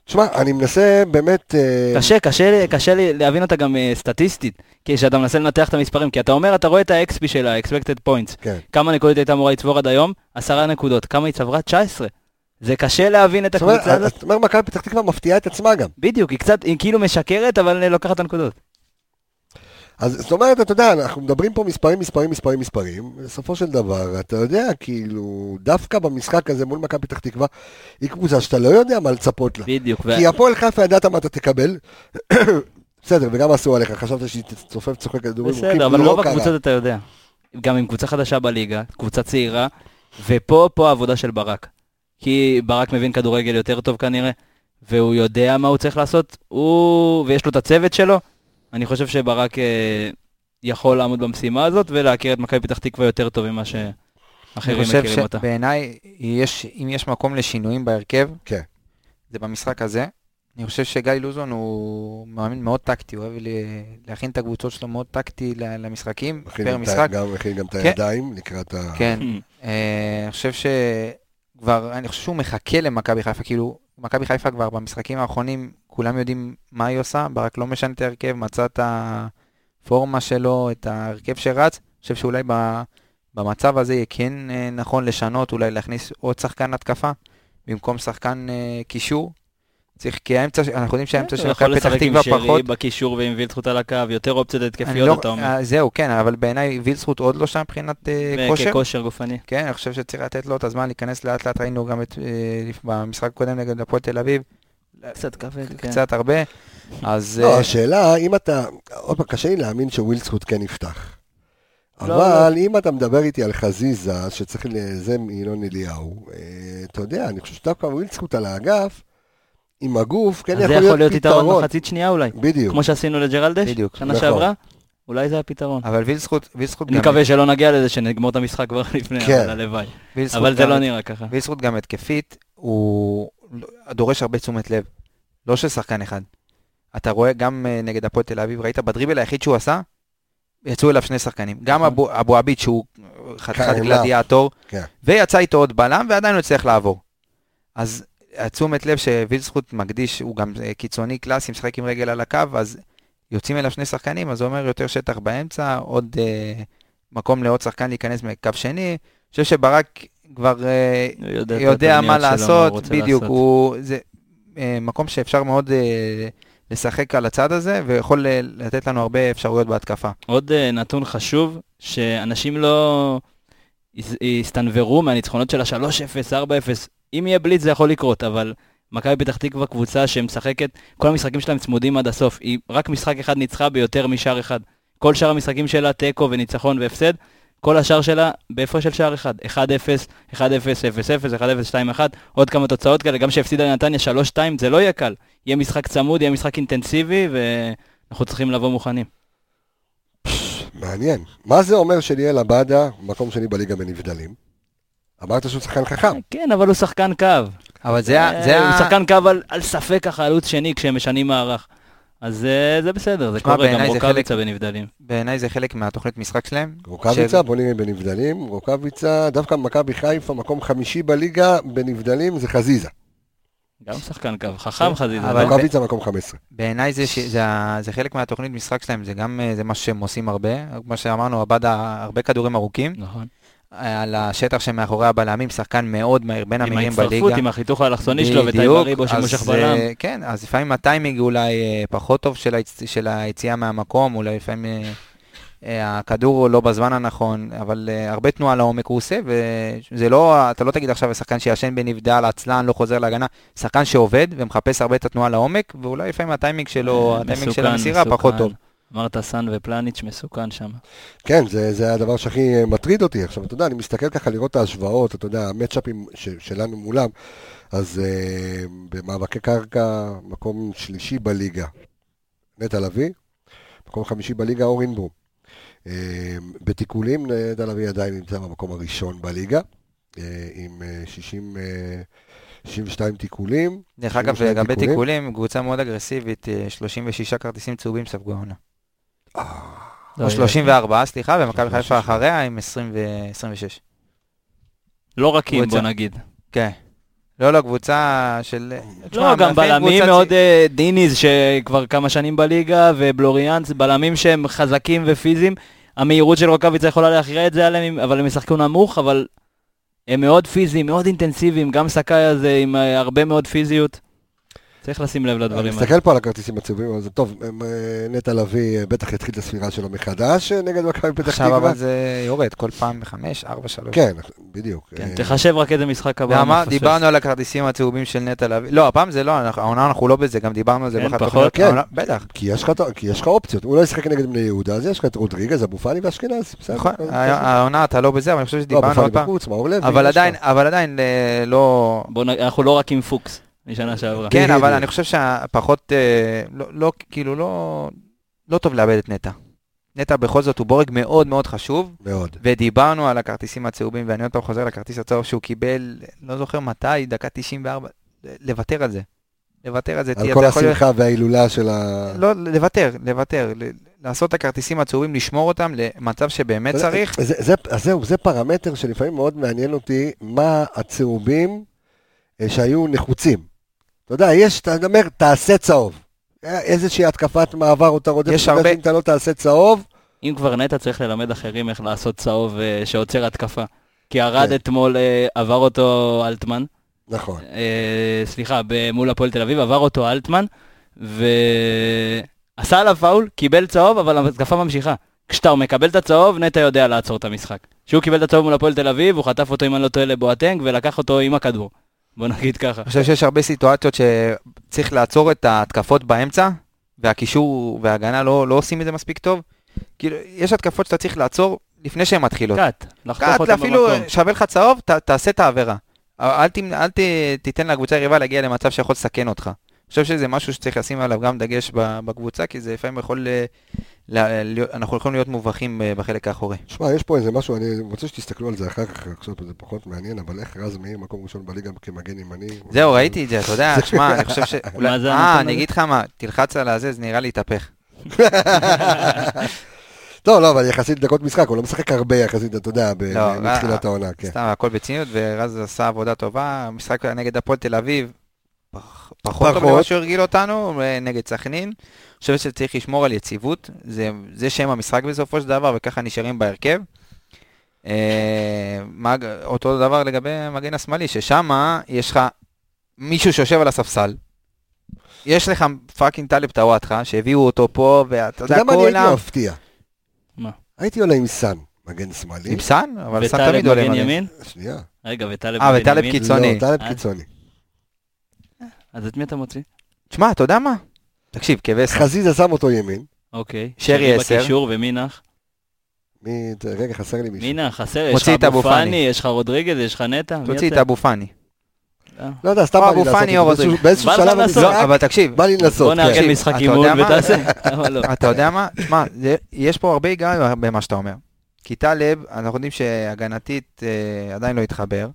תשמע, אני מנסה באמת... אה, קשה, קשה, קשה להבין אותה גם אה, סטטיסטית, כשאתה מנסה לנתח את המספרים, כי אתה אומר, אתה רואה את ה-XP שלה, expected points. כן. כמה נקודות הייתה אמורה לצבור עד היום? עשרה נקודות. כמה היא צברה? 19. זה קשה להבין את הקבוצה הזאת. זאת אומרת, מכבי פתח תקווה מפתיעה את עצמה גם. בדיוק, היא קצת, היא כאילו משקרת, אבל לוקחת את הנקודות. אז זאת אומרת, אתה יודע, אנחנו מדברים פה מספרים, מספרים, מספרים, מספרים, בסופו של דבר, אתה יודע, כאילו, דווקא במשחק הזה מול מכבי פתח תקווה, היא קבוצה שאתה לא יודע מה לצפות לה. בדיוק. כי. הפועל חיפה ידעת מה אתה תקבל, [coughs] בסדר, וגם עשו עליך, חשבת שהיא תצופף צוחק כדורים, בסדר, אבל לא רוב הקבוצות אתה יודע. גם עם קבוצה חדשה בליגה, קבוצה צעירה, ופה, פה העבודה של ברק. כי ברק מבין כדורגל יותר טוב כנראה, והוא יודע מה הוא צריך לעשות, הוא... ויש לו את הצוות שלו. אני חושב שברק אה, יכול לעמוד במשימה הזאת ולהכיר את מכבי פתח תקווה יותר טוב ממה שאחרים מכירים אותה. אני חושב שבעיניי, אם יש מקום לשינויים בהרכב, כן. זה במשחק הזה. אני חושב שגיא לוזון הוא מאמין מאוד טקטי, הוא אוהב להכין את הקבוצות שלו מאוד טקטי למשחקים, פר משחק. גם מכין גם את כן. הידיים לקראת ה... כן, [laughs] אה, אני חושב שכבר, אני חושב שהוא מחכה למכבי חיפה, כאילו, מכבי חיפה כבר במשחקים האחרונים, כולם יודעים מה היא עושה, ברק לא משנה את ההרכב, מצא את הפורמה שלו, את ההרכב שרץ. אני חושב שאולי במצב הזה יהיה כן אה, נכון לשנות, אולי להכניס עוד שחקן התקפה, במקום שחקן אה, קישור. צריך, כי האמצע, אנחנו יודעים שהאמצע של מכבי פתח תקווה פחות... יכול לשחק עם שרי בקישור ועם וילצחוט על הקו, יותר אופציות התקפיות, לא, אתה אומר. אה, זהו, כן, אבל בעיניי וילצחוט עוד לא שם מבחינת uh, כושר. כושר גופני. כן, אני חושב שצריך לתת לו את הזמן להיכנס לאט לאט, ראינו גם את, uh, במשחק הקודם נגד הפועל תל אביב. קצת כבד, כן. קצת הרבה, אז... לא, השאלה, אם אתה... עוד פעם, קשה לי להאמין שווילצחוט כן יפתח. לא, אבל לא. אם אתה מדבר איתי על חזיזה, שצריך לזה ינון אליהו, אתה יודע, אני חושב שדווקא ווילצחוט על האגף, עם הגוף, כן יכול להיות פתרון. זה יכול להיות יתרון מחצית שנייה אולי. בדיוק. כמו שעשינו לג'רלדש, בדיוק. שנה נכון. שעברה. אולי זה הפתרון. אבל וילסחוט גם... אני מקווה שלא נגיע לזה, שנגמור את המשחק כבר לפני, כן. אבל הלוואי. אבל זה לא נראה ככה. וילסחוט גם התקפית, הוא דורש הרבה תשומת לב. לא של שחקן אחד. אתה רואה גם אה, נגד הפועל תל אביב, ראית בדריבל היחיד שהוא עשה, יצאו אליו שני שחקנים. גם נכון. אבו עביד שהוא חתיכת גלדיאטור, כן. ויצא איתו עוד בלם, ועדיין הוא הצליח לעבור. אז תשומת לב שווילסחוט מקדיש, הוא גם אה, קיצוני קלאסי, משחק עם רגל על הקו, אז יוצאים אליו שני שחקנים, אז זה אומר יותר שטח באמצע, עוד אה, מקום לעוד שחקן להיכנס מקו שני. אני חושב שברק כבר אה, יודע, יודע מה לעשות, בדיוק, לעשות. הוא, זה אה, מקום שאפשר מאוד אה, לשחק על הצד הזה, ויכול לתת לנו הרבה אפשרויות בהתקפה. עוד נתון חשוב, שאנשים לא הסתנוורו מהניצחונות של ה-3-0, 4-0, אם יהיה בליץ זה יכול לקרות, אבל מכבי פתח תקווה קבוצה שמשחקת, כל המשחקים שלהם צמודים עד הסוף. היא רק משחק אחד ניצחה ביותר משער אחד. כל שאר המשחקים שלה, תיקו וניצחון והפסד, כל השאר שלה בהפרש של שער אחד. 1-0, 1-0, 0-0, 1-0, 2-1, עוד כמה תוצאות כאלה, גם שהפסידה לנתניה 3-2, זה לא יהיה קל. יהיה משחק צמוד, יהיה משחק אינטנסיבי, ואנחנו צריכים לבוא מוכנים. מעניין. מה זה אומר שליאל עבדה, מקום שני בליגה בנבדלים? אמרת שהוא שחקן חכם. כן, אבל הוא שחקן קו. אבל זה ה... הוא שחקן קו על ספק החלוץ שני כשהם משנים מערך. אז אה, זה בסדר, זה קורה, גם רוקאביצה בנבדלים. בעיניי זה חלק מהתוכנית משחק שלהם. רוקאביצה, בוא נראה בנבדלים. רוקאביצה, דווקא מכבי חיפה, מקום חמישי בליגה בנבדלים, זה חזיזה. גם שחקן קו, חכם חזיזה. אבל רוקאביצה מקום 15. בעיניי זה חלק מהתוכנית משחק שלהם, זה גם אה, מה שהם עושים הרבה. כמו שאמרנו, עבד הרבה כדורים ארוכים. נכון. על השטח שמאחורי הבלמים, שחקן מאוד מהיר, בין המהירים בליגה. עם ההצטרפות, עם החיתוך האלכסוני שלו, וטייבריבו שמושך בלם. אה, כן, אז לפעמים הטיימינג אולי אה, פחות טוב של, היצ... של היציאה מהמקום, אולי לפעמים אה, הכדור לא בזמן הנכון, אבל הרבה תנועה לעומק הוא עושה, וזה לא, אתה לא תגיד עכשיו שחקן שישן בנבדל, עצלן, לא חוזר להגנה, שחקן שעובד ומחפש הרבה את התנועה לעומק, ואולי לפעמים הטיימינג שלו, הטיימינג של המסירה פחות טוב. אמרת סאן ופלניץ' מסוכן שם. כן, זה, זה הדבר שהכי אה, מטריד אותי. עכשיו, אתה יודע, אני מסתכל ככה לראות את ההשוואות, אתה יודע, המצ'אפים שלנו מולם, אז uh, במאבקי קרקע, מקום שלישי בליגה, נטע לביא, מקום חמישי בליגה, אורין בום. Uh, בתיקולים, נטע לביא עדיין נמצא במקום הראשון בליגה, uh, עם uh, 60... Uh, 62 תיקולים. דרך אגב, לגבי תיקולים, קבוצה מאוד אגרסיבית, 36 כרטיסים צהובים ספגו העונה. או 34, סליחה, ומכבי חיפה אחריה עם 26. לא רכים, בוא נגיד. כן. לא, לא, קבוצה של... לא, גם בלמים מאוד אה, דיניז, שכבר כמה שנים בליגה, ובלוריאנס, בלמים שהם חזקים ופיזיים. המהירות של רוקאביצה יכולה להכריע את זה עליהם, אבל הם ישחקו נמוך, אבל הם מאוד פיזיים, מאוד אינטנסיביים, גם סקאי הזה עם אה, הרבה מאוד פיזיות. צריך לשים לב לדברים האלה. אני מסתכל פה על הכרטיסים הצהובים, אבל זה טוב, אה, נטע לביא אה, בטח יתחיל את הספירה שלו מחדש נגד מכבי פתח תקווה. עכשיו אבל זה יורד כל פעם מחמש, ארבע, שלוש. כן, בדיוק. כן, תחשב רק איזה משחק הבא. דיברנו על הכרטיסים הצהובים של נטע לביא. לא, הפעם זה לא, העונה אנחנו לא בזה, גם דיברנו על זה. כן, פחות. כן, בטח. כי יש לך אופציות. הוא לא ישחק נגד בני יהודה, אז יש לך את רודריגז, אבו פאני ואשכנזי. נכון, העונה אתה לא בזה, אבל אני חושב שדיברנו עוד פעם. אבל עדיין אה, לא... אנחנו לא רק עם פוקס. משנה שעברה. כן, אבל אני חושב שהפחות, אה, לא, לא, כאילו, לא, לא טוב לאבד את נטע. נטע בכל זאת הוא בורג מאוד מאוד חשוב. מאוד. ודיברנו על הכרטיסים הצהובים, ואני עוד פעם חוזר לכרטיס הצהוב שהוא קיבל, לא זוכר מתי, דקה 94, לוותר על זה. לוותר על זה. על כל השמחה להיות... וההילולה של ה... לא, לוותר, לוותר. לעשות את הכרטיסים הצהובים, לשמור אותם למצב שבאמת צריך. זה, זה, זה, זהו, זה פרמטר שלפעמים מאוד מעניין אותי, מה הצהובים אה, שהיו נחוצים. אתה יודע, יש, אתה אומר, תעשה צהוב. איזושהי התקפת מעבר או אתה רודף, יש הרבה... אם אתה לא תעשה צהוב. אם כבר נטע צריך ללמד אחרים איך לעשות צהוב uh, שעוצר התקפה. כי ארד כן. אתמול uh, עבר אותו אלטמן. נכון. סליחה, מול הפועל תל אביב עבר אותו אלטמן, ועשה עליו פאול, קיבל צהוב, אבל התקפה ממשיכה. כשאתה מקבל את הצהוב, נטע יודע לעצור את המשחק. כשהוא קיבל את הצהוב מול הפועל תל אביב, הוא חטף אותו, אם אני לא טועה, לבואטנג, ולקח אותו עם הכדור. בוא נגיד ככה. אני חושב שיש הרבה סיטואציות שצריך לעצור את ההתקפות באמצע, והקישור וההגנה לא, לא עושים את זה מספיק טוב. כאילו, יש התקפות שאתה צריך לעצור לפני שהן מתחילות. קאט, לחתוך אותן במקום. אפילו שווה לך צהוב, ת, תעשה את העבירה. אל, ת, אל ת, תיתן לקבוצה היריבה להגיע למצב שיכול לסכן אותך. אני חושב שזה משהו שצריך לשים עליו גם דגש בקבוצה, כי זה לפעמים יכול אנחנו יכולים להיות מובכים אה, בחלק האחורי. שמע, יש פה איזה משהו, אני רוצה שתסתכלו על זה אחר כך, עכשיו זה פחות מעניין, אבל איך רז מאיר מקום ראשון בליגה כמגן ימני? זהו, ראיתי את זה, אתה יודע, [laughs] שמע, אני חושב ש... [laughs] אה, אני אגיד לך מה, תלחץ על הזה, זה נראה לי יתהפך. [laughs] לא, לא, אבל יחסית דקות משחק, הוא לא משחק הרבה יחסית, אתה יודע, לא, בתחילת אה, העונה, כן. סתם, הכל בציניות, ורז עשה עבודה טובה, משחק נגד הפועל תל אביב, פחות טוב ממה שהוא הרגיל אותנו, אה, נגד סכנין. אני חושב שצריך לשמור על יציבות, זה, זה שם המשחק בסופו של דבר, וככה נשארים בהרכב. אה, מג, אותו דבר לגבי המגן השמאלי, ששם יש לך מישהו שיושב על הספסל, יש לך fucking טלב טוואטחה, שהביאו אותו פה, ואתה יודע, כולם... אתה יודע מה אני הייתי מפתיע? מה? הייתי עולה עם סאן, מגן שמאלי. עם סאן? אבל סאן תמיד עולה עם מגן ימין? שנייה. רגע, וטלב מגן ימין? אה, וטלב קיצוני. לא, טלב קיצוני. אז את מי אתה מוציא? תשמע, אתה יודע מה? תקשיב, כבש. חזיזה שם אותו ימין. אוקיי. שרי עשר. בקישור ומי נח? מי, רגע, חסר לי מישהו. מי נח? חסר, יש לך אבו פאני, יש לך רודריגז, יש לך נטע. תוציא את אבו פאני. לא יודע, סתם בא לי לעשות את זה. באיזשהו שלב אבל תקשיב. בא לי לנסות. בוא נארגן כן. משחק אימון ותעשה. [laughs] לא? אתה יודע מה? תשמע, יש פה הרבה היגיון במה שאתה אומר. כי טלב, אנחנו יודעים שהגנתית אה, עדיין לא התחבר.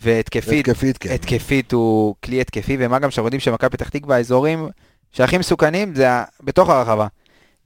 והתקפית, התקפית, כן. התקפית הוא כלי התקפי, ומה גם שאנחנו יודעים שמכבי פתח תקווה, האזורים שהכי מסוכנים זה בתוך הרחבה.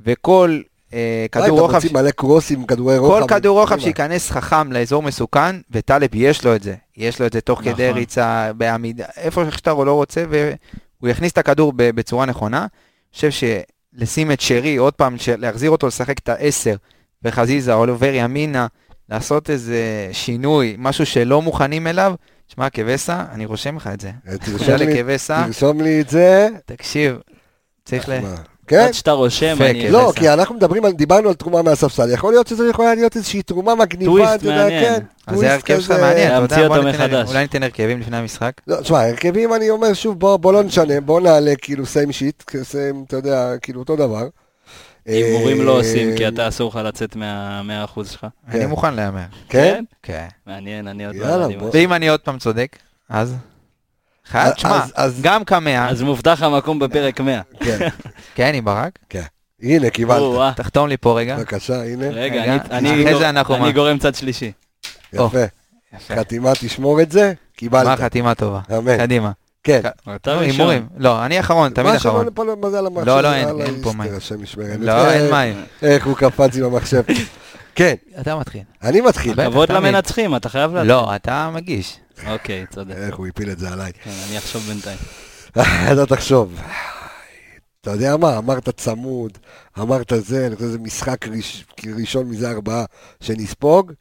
וכל אה, כדור רוחב... אתה מלא קרוסים, כדורי רוחב. כל כדור רוחב שייכנס חכם לאזור מסוכן, וטלב יש לו את זה. יש לו את זה תוך נכון. כדי ריצה, בעמידה, איפה שאתה לא רוצה, והוא יכניס את הכדור בצורה נכונה. אני חושב שלשים את שרי, עוד פעם, להחזיר אותו לשחק את העשר, וחזיזה או לעובר ימינה, לעשות איזה שינוי, משהו שלא מוכנים אליו, שמע, קבסה, אני רושם לך את זה. אה, תרשום לי את זה. תקשיב, צריך ל... כן? עד שאתה רושם, אני... לא, כי אנחנו מדברים על, דיברנו על תרומה מהספסל, יכול להיות שזה יכולה להיות איזושהי תרומה מגניבה, טוויסט מעניין. כן, אז זה הרכב שלך מעניין, אתה יודע, בוא ניתן, אולי ניתן הרכבים לפני המשחק. לא, תשמע, הרכבים אני אומר שוב, בוא לא נשנה, בוא נעלה כאילו סיים שיט, אתה יודע, כאילו אותו דבר. הימורים לא עושים, כי אתה אסור לך לצאת מהמאה אחוז שלך. אני מוכן להמר. כן? כן. מעניין, אני עוד לא... ואם אני עוד פעם צודק, אז? חייב, תשמע, גם כמאה. אז מובטח המקום בפרק 100. כן. [laughs] כן, עם ברק? כן. הנה, קיבלת. תחתום לי פה רגע. בבקשה, הנה. רגע, אני גורם צד שלישי. יפה. חתימה, תשמור את זה, קיבלת. מה חתימה טובה? קדימה. כן. אתה הימורים. לא, אני אחרון, תמיד אחרון. לא, לא, אין פה מים. לא, אין מים. איך הוא קפץ עם המחשב. כן. אתה מתחיל. אני מתחיל. כבוד למנצחים, אתה חייב לדעת. לא, אתה מגיש. אוקיי, צודק. איך הוא הפיל את זה עליי. כן, אני אחשוב בינתיים. [laughs] אתה תחשוב. אתה יודע מה, אמרת צמוד, אמרת זה, אני חושב שזה משחק ראש, ראשון מזה ארבעה שנספוג,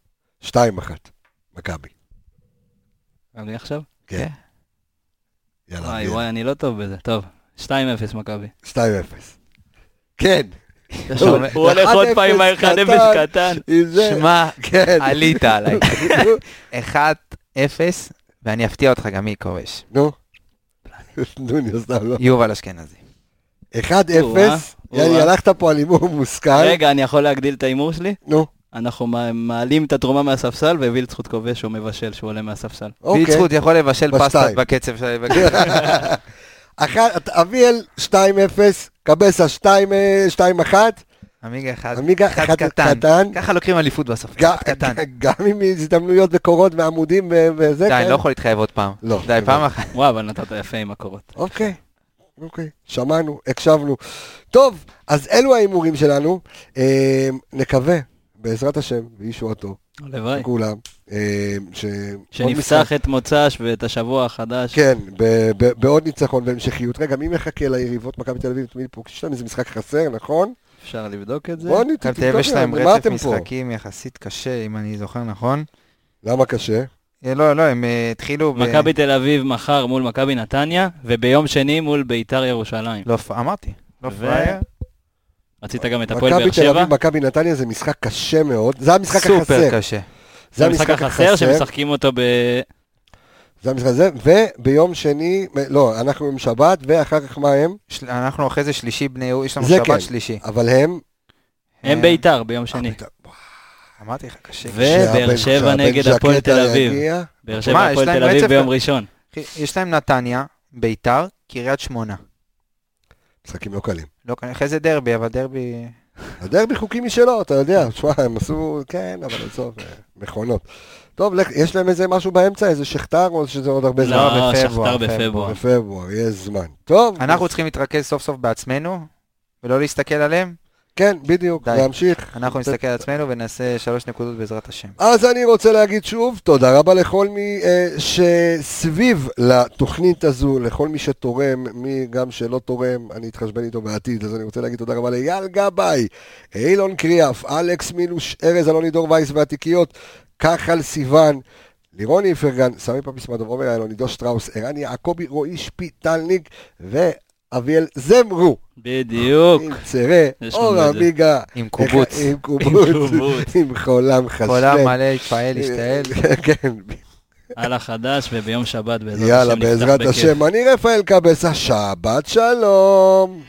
שתיים אחת, מכבי. אני עכשיו? כן. יאללה. וואי וואי, אני לא טוב בזה. טוב, 2-0 מכבי. 2-0. כן. הוא הולך עוד פעם עם ה-1-0 קטן. שמע, כן. עלית עליי. [laughs] 1-0, ואני אפתיע אותך גם מי כובש. נו. [laughs] נו, אני עושה לו. יובל אשכנזי. 1-0, יאללה, הלכת פה על הימור מושכל. רגע, אני יכול להגדיל את ההימור שלי? נו. אנחנו מעלים את התרומה מהספסל, ווילצחוט כובש או מבשל שהוא עולה מהספסל. וילצחוט יכול לבשל פסטה בקצב של... [laughs] אביאל 2-0, קבסה 2-1. עמיגה אחד קטן. ככה לוקחים אליפות בסוף, אחד קטן. גם עם הזדמנויות וקורות ועמודים וזה. די, אני לא יכול להתחייב עוד פעם. לא. די, פעם אחת. וואו, אבל נתת יפה עם הקורות. אוקיי. אוקיי, שמענו, הקשבנו. טוב, אז אלו ההימורים שלנו. אה, נקווה, בעזרת השם, וישועתו. הלוואי. כולם. אה, ש... שנפתח את מוצ"ש ואת השבוע החדש. כן, ב- ב- בעוד ניצחון והמשכיות. רגע, מי מחכה ליריבות מכבי תל אביב? תמיד פה, יש להם איזה משחק חסר, נכון? אפשר לבדוק את זה. בוא נתבדוק, מכבי תל יש להם רצף משחקים יחסית קשה, אם אני זוכר נכון. למה קשה? אה, לא, לא, הם אה, התחילו... מכבי תל אביב מחר מול מכבי נתניה, וביום שני מול ביתר ירושלים. לא, אמרתי, לא פראייר. רצית גם את הפועל באר שבע? מכבי נתניה זה משחק קשה מאוד. זה המשחק החסר. סופר קשה. זה המשחק החסר שמשחקים אותו ב... זה המשחק הזה, וביום שני, לא, אנחנו עם שבת, ואחר כך מה הם? אנחנו אחרי זה שלישי בני יהודה, יש לנו שבת כן, שלישי. אבל הם? הם ביתר ביום שני. אמרתי לך, קשה. ובאר שבע נגד הפועל תל אביב. באר שבע הפועל תל אביב ביום ראשון. יש להם נתניה, ביתר, קריית שמונה. משחקים לא קלים. לא קלים, אחרי זה דרבי, אבל דרבי... הדרבי חוקי משלו, אתה יודע, תשמע, הם עשו, כן, אבל עזוב, אה, מכונות. טוב, יש להם איזה משהו באמצע, איזה שכתר, או שזה עוד הרבה זמן? לא, שכתר בפברואר. בפברואר, יש זמן. טוב. אנחנו צריכים להתרכז סוף סוף בעצמנו, ולא להסתכל עליהם. כן, בדיוק, די. להמשיך. אנחנו נסתכל על עצמנו ונעשה שלוש נקודות בעזרת השם. אז אני רוצה להגיד שוב, תודה רבה לכל מי אה, שסביב לתוכנית הזו, לכל מי שתורם, מי גם שלא תורם, אני אתחשבן איתו בעתיד, אז אני רוצה להגיד תודה רבה לאייל גבאי, אילון קריאף, אלכס מילוש, ארז אלוני דור וייס והתיקיות, כחל סיוון. לירון איפרגן, סמי פפיס מדוב עומר איילון, עידו שטראוס, ערן יעקבי, רועי שפיטלניק ואביאל זמרו. בדיוק. עם צרה, אור עמיגה. עם קובוץ. עם קובוץ. עם חולם חשבן. חולם מלא, התפעל, השתעל. כן. על החדש וביום שבת בעזרת השם. יאללה, בעזרת השם. אני רפאל קבסה, שבת שלום.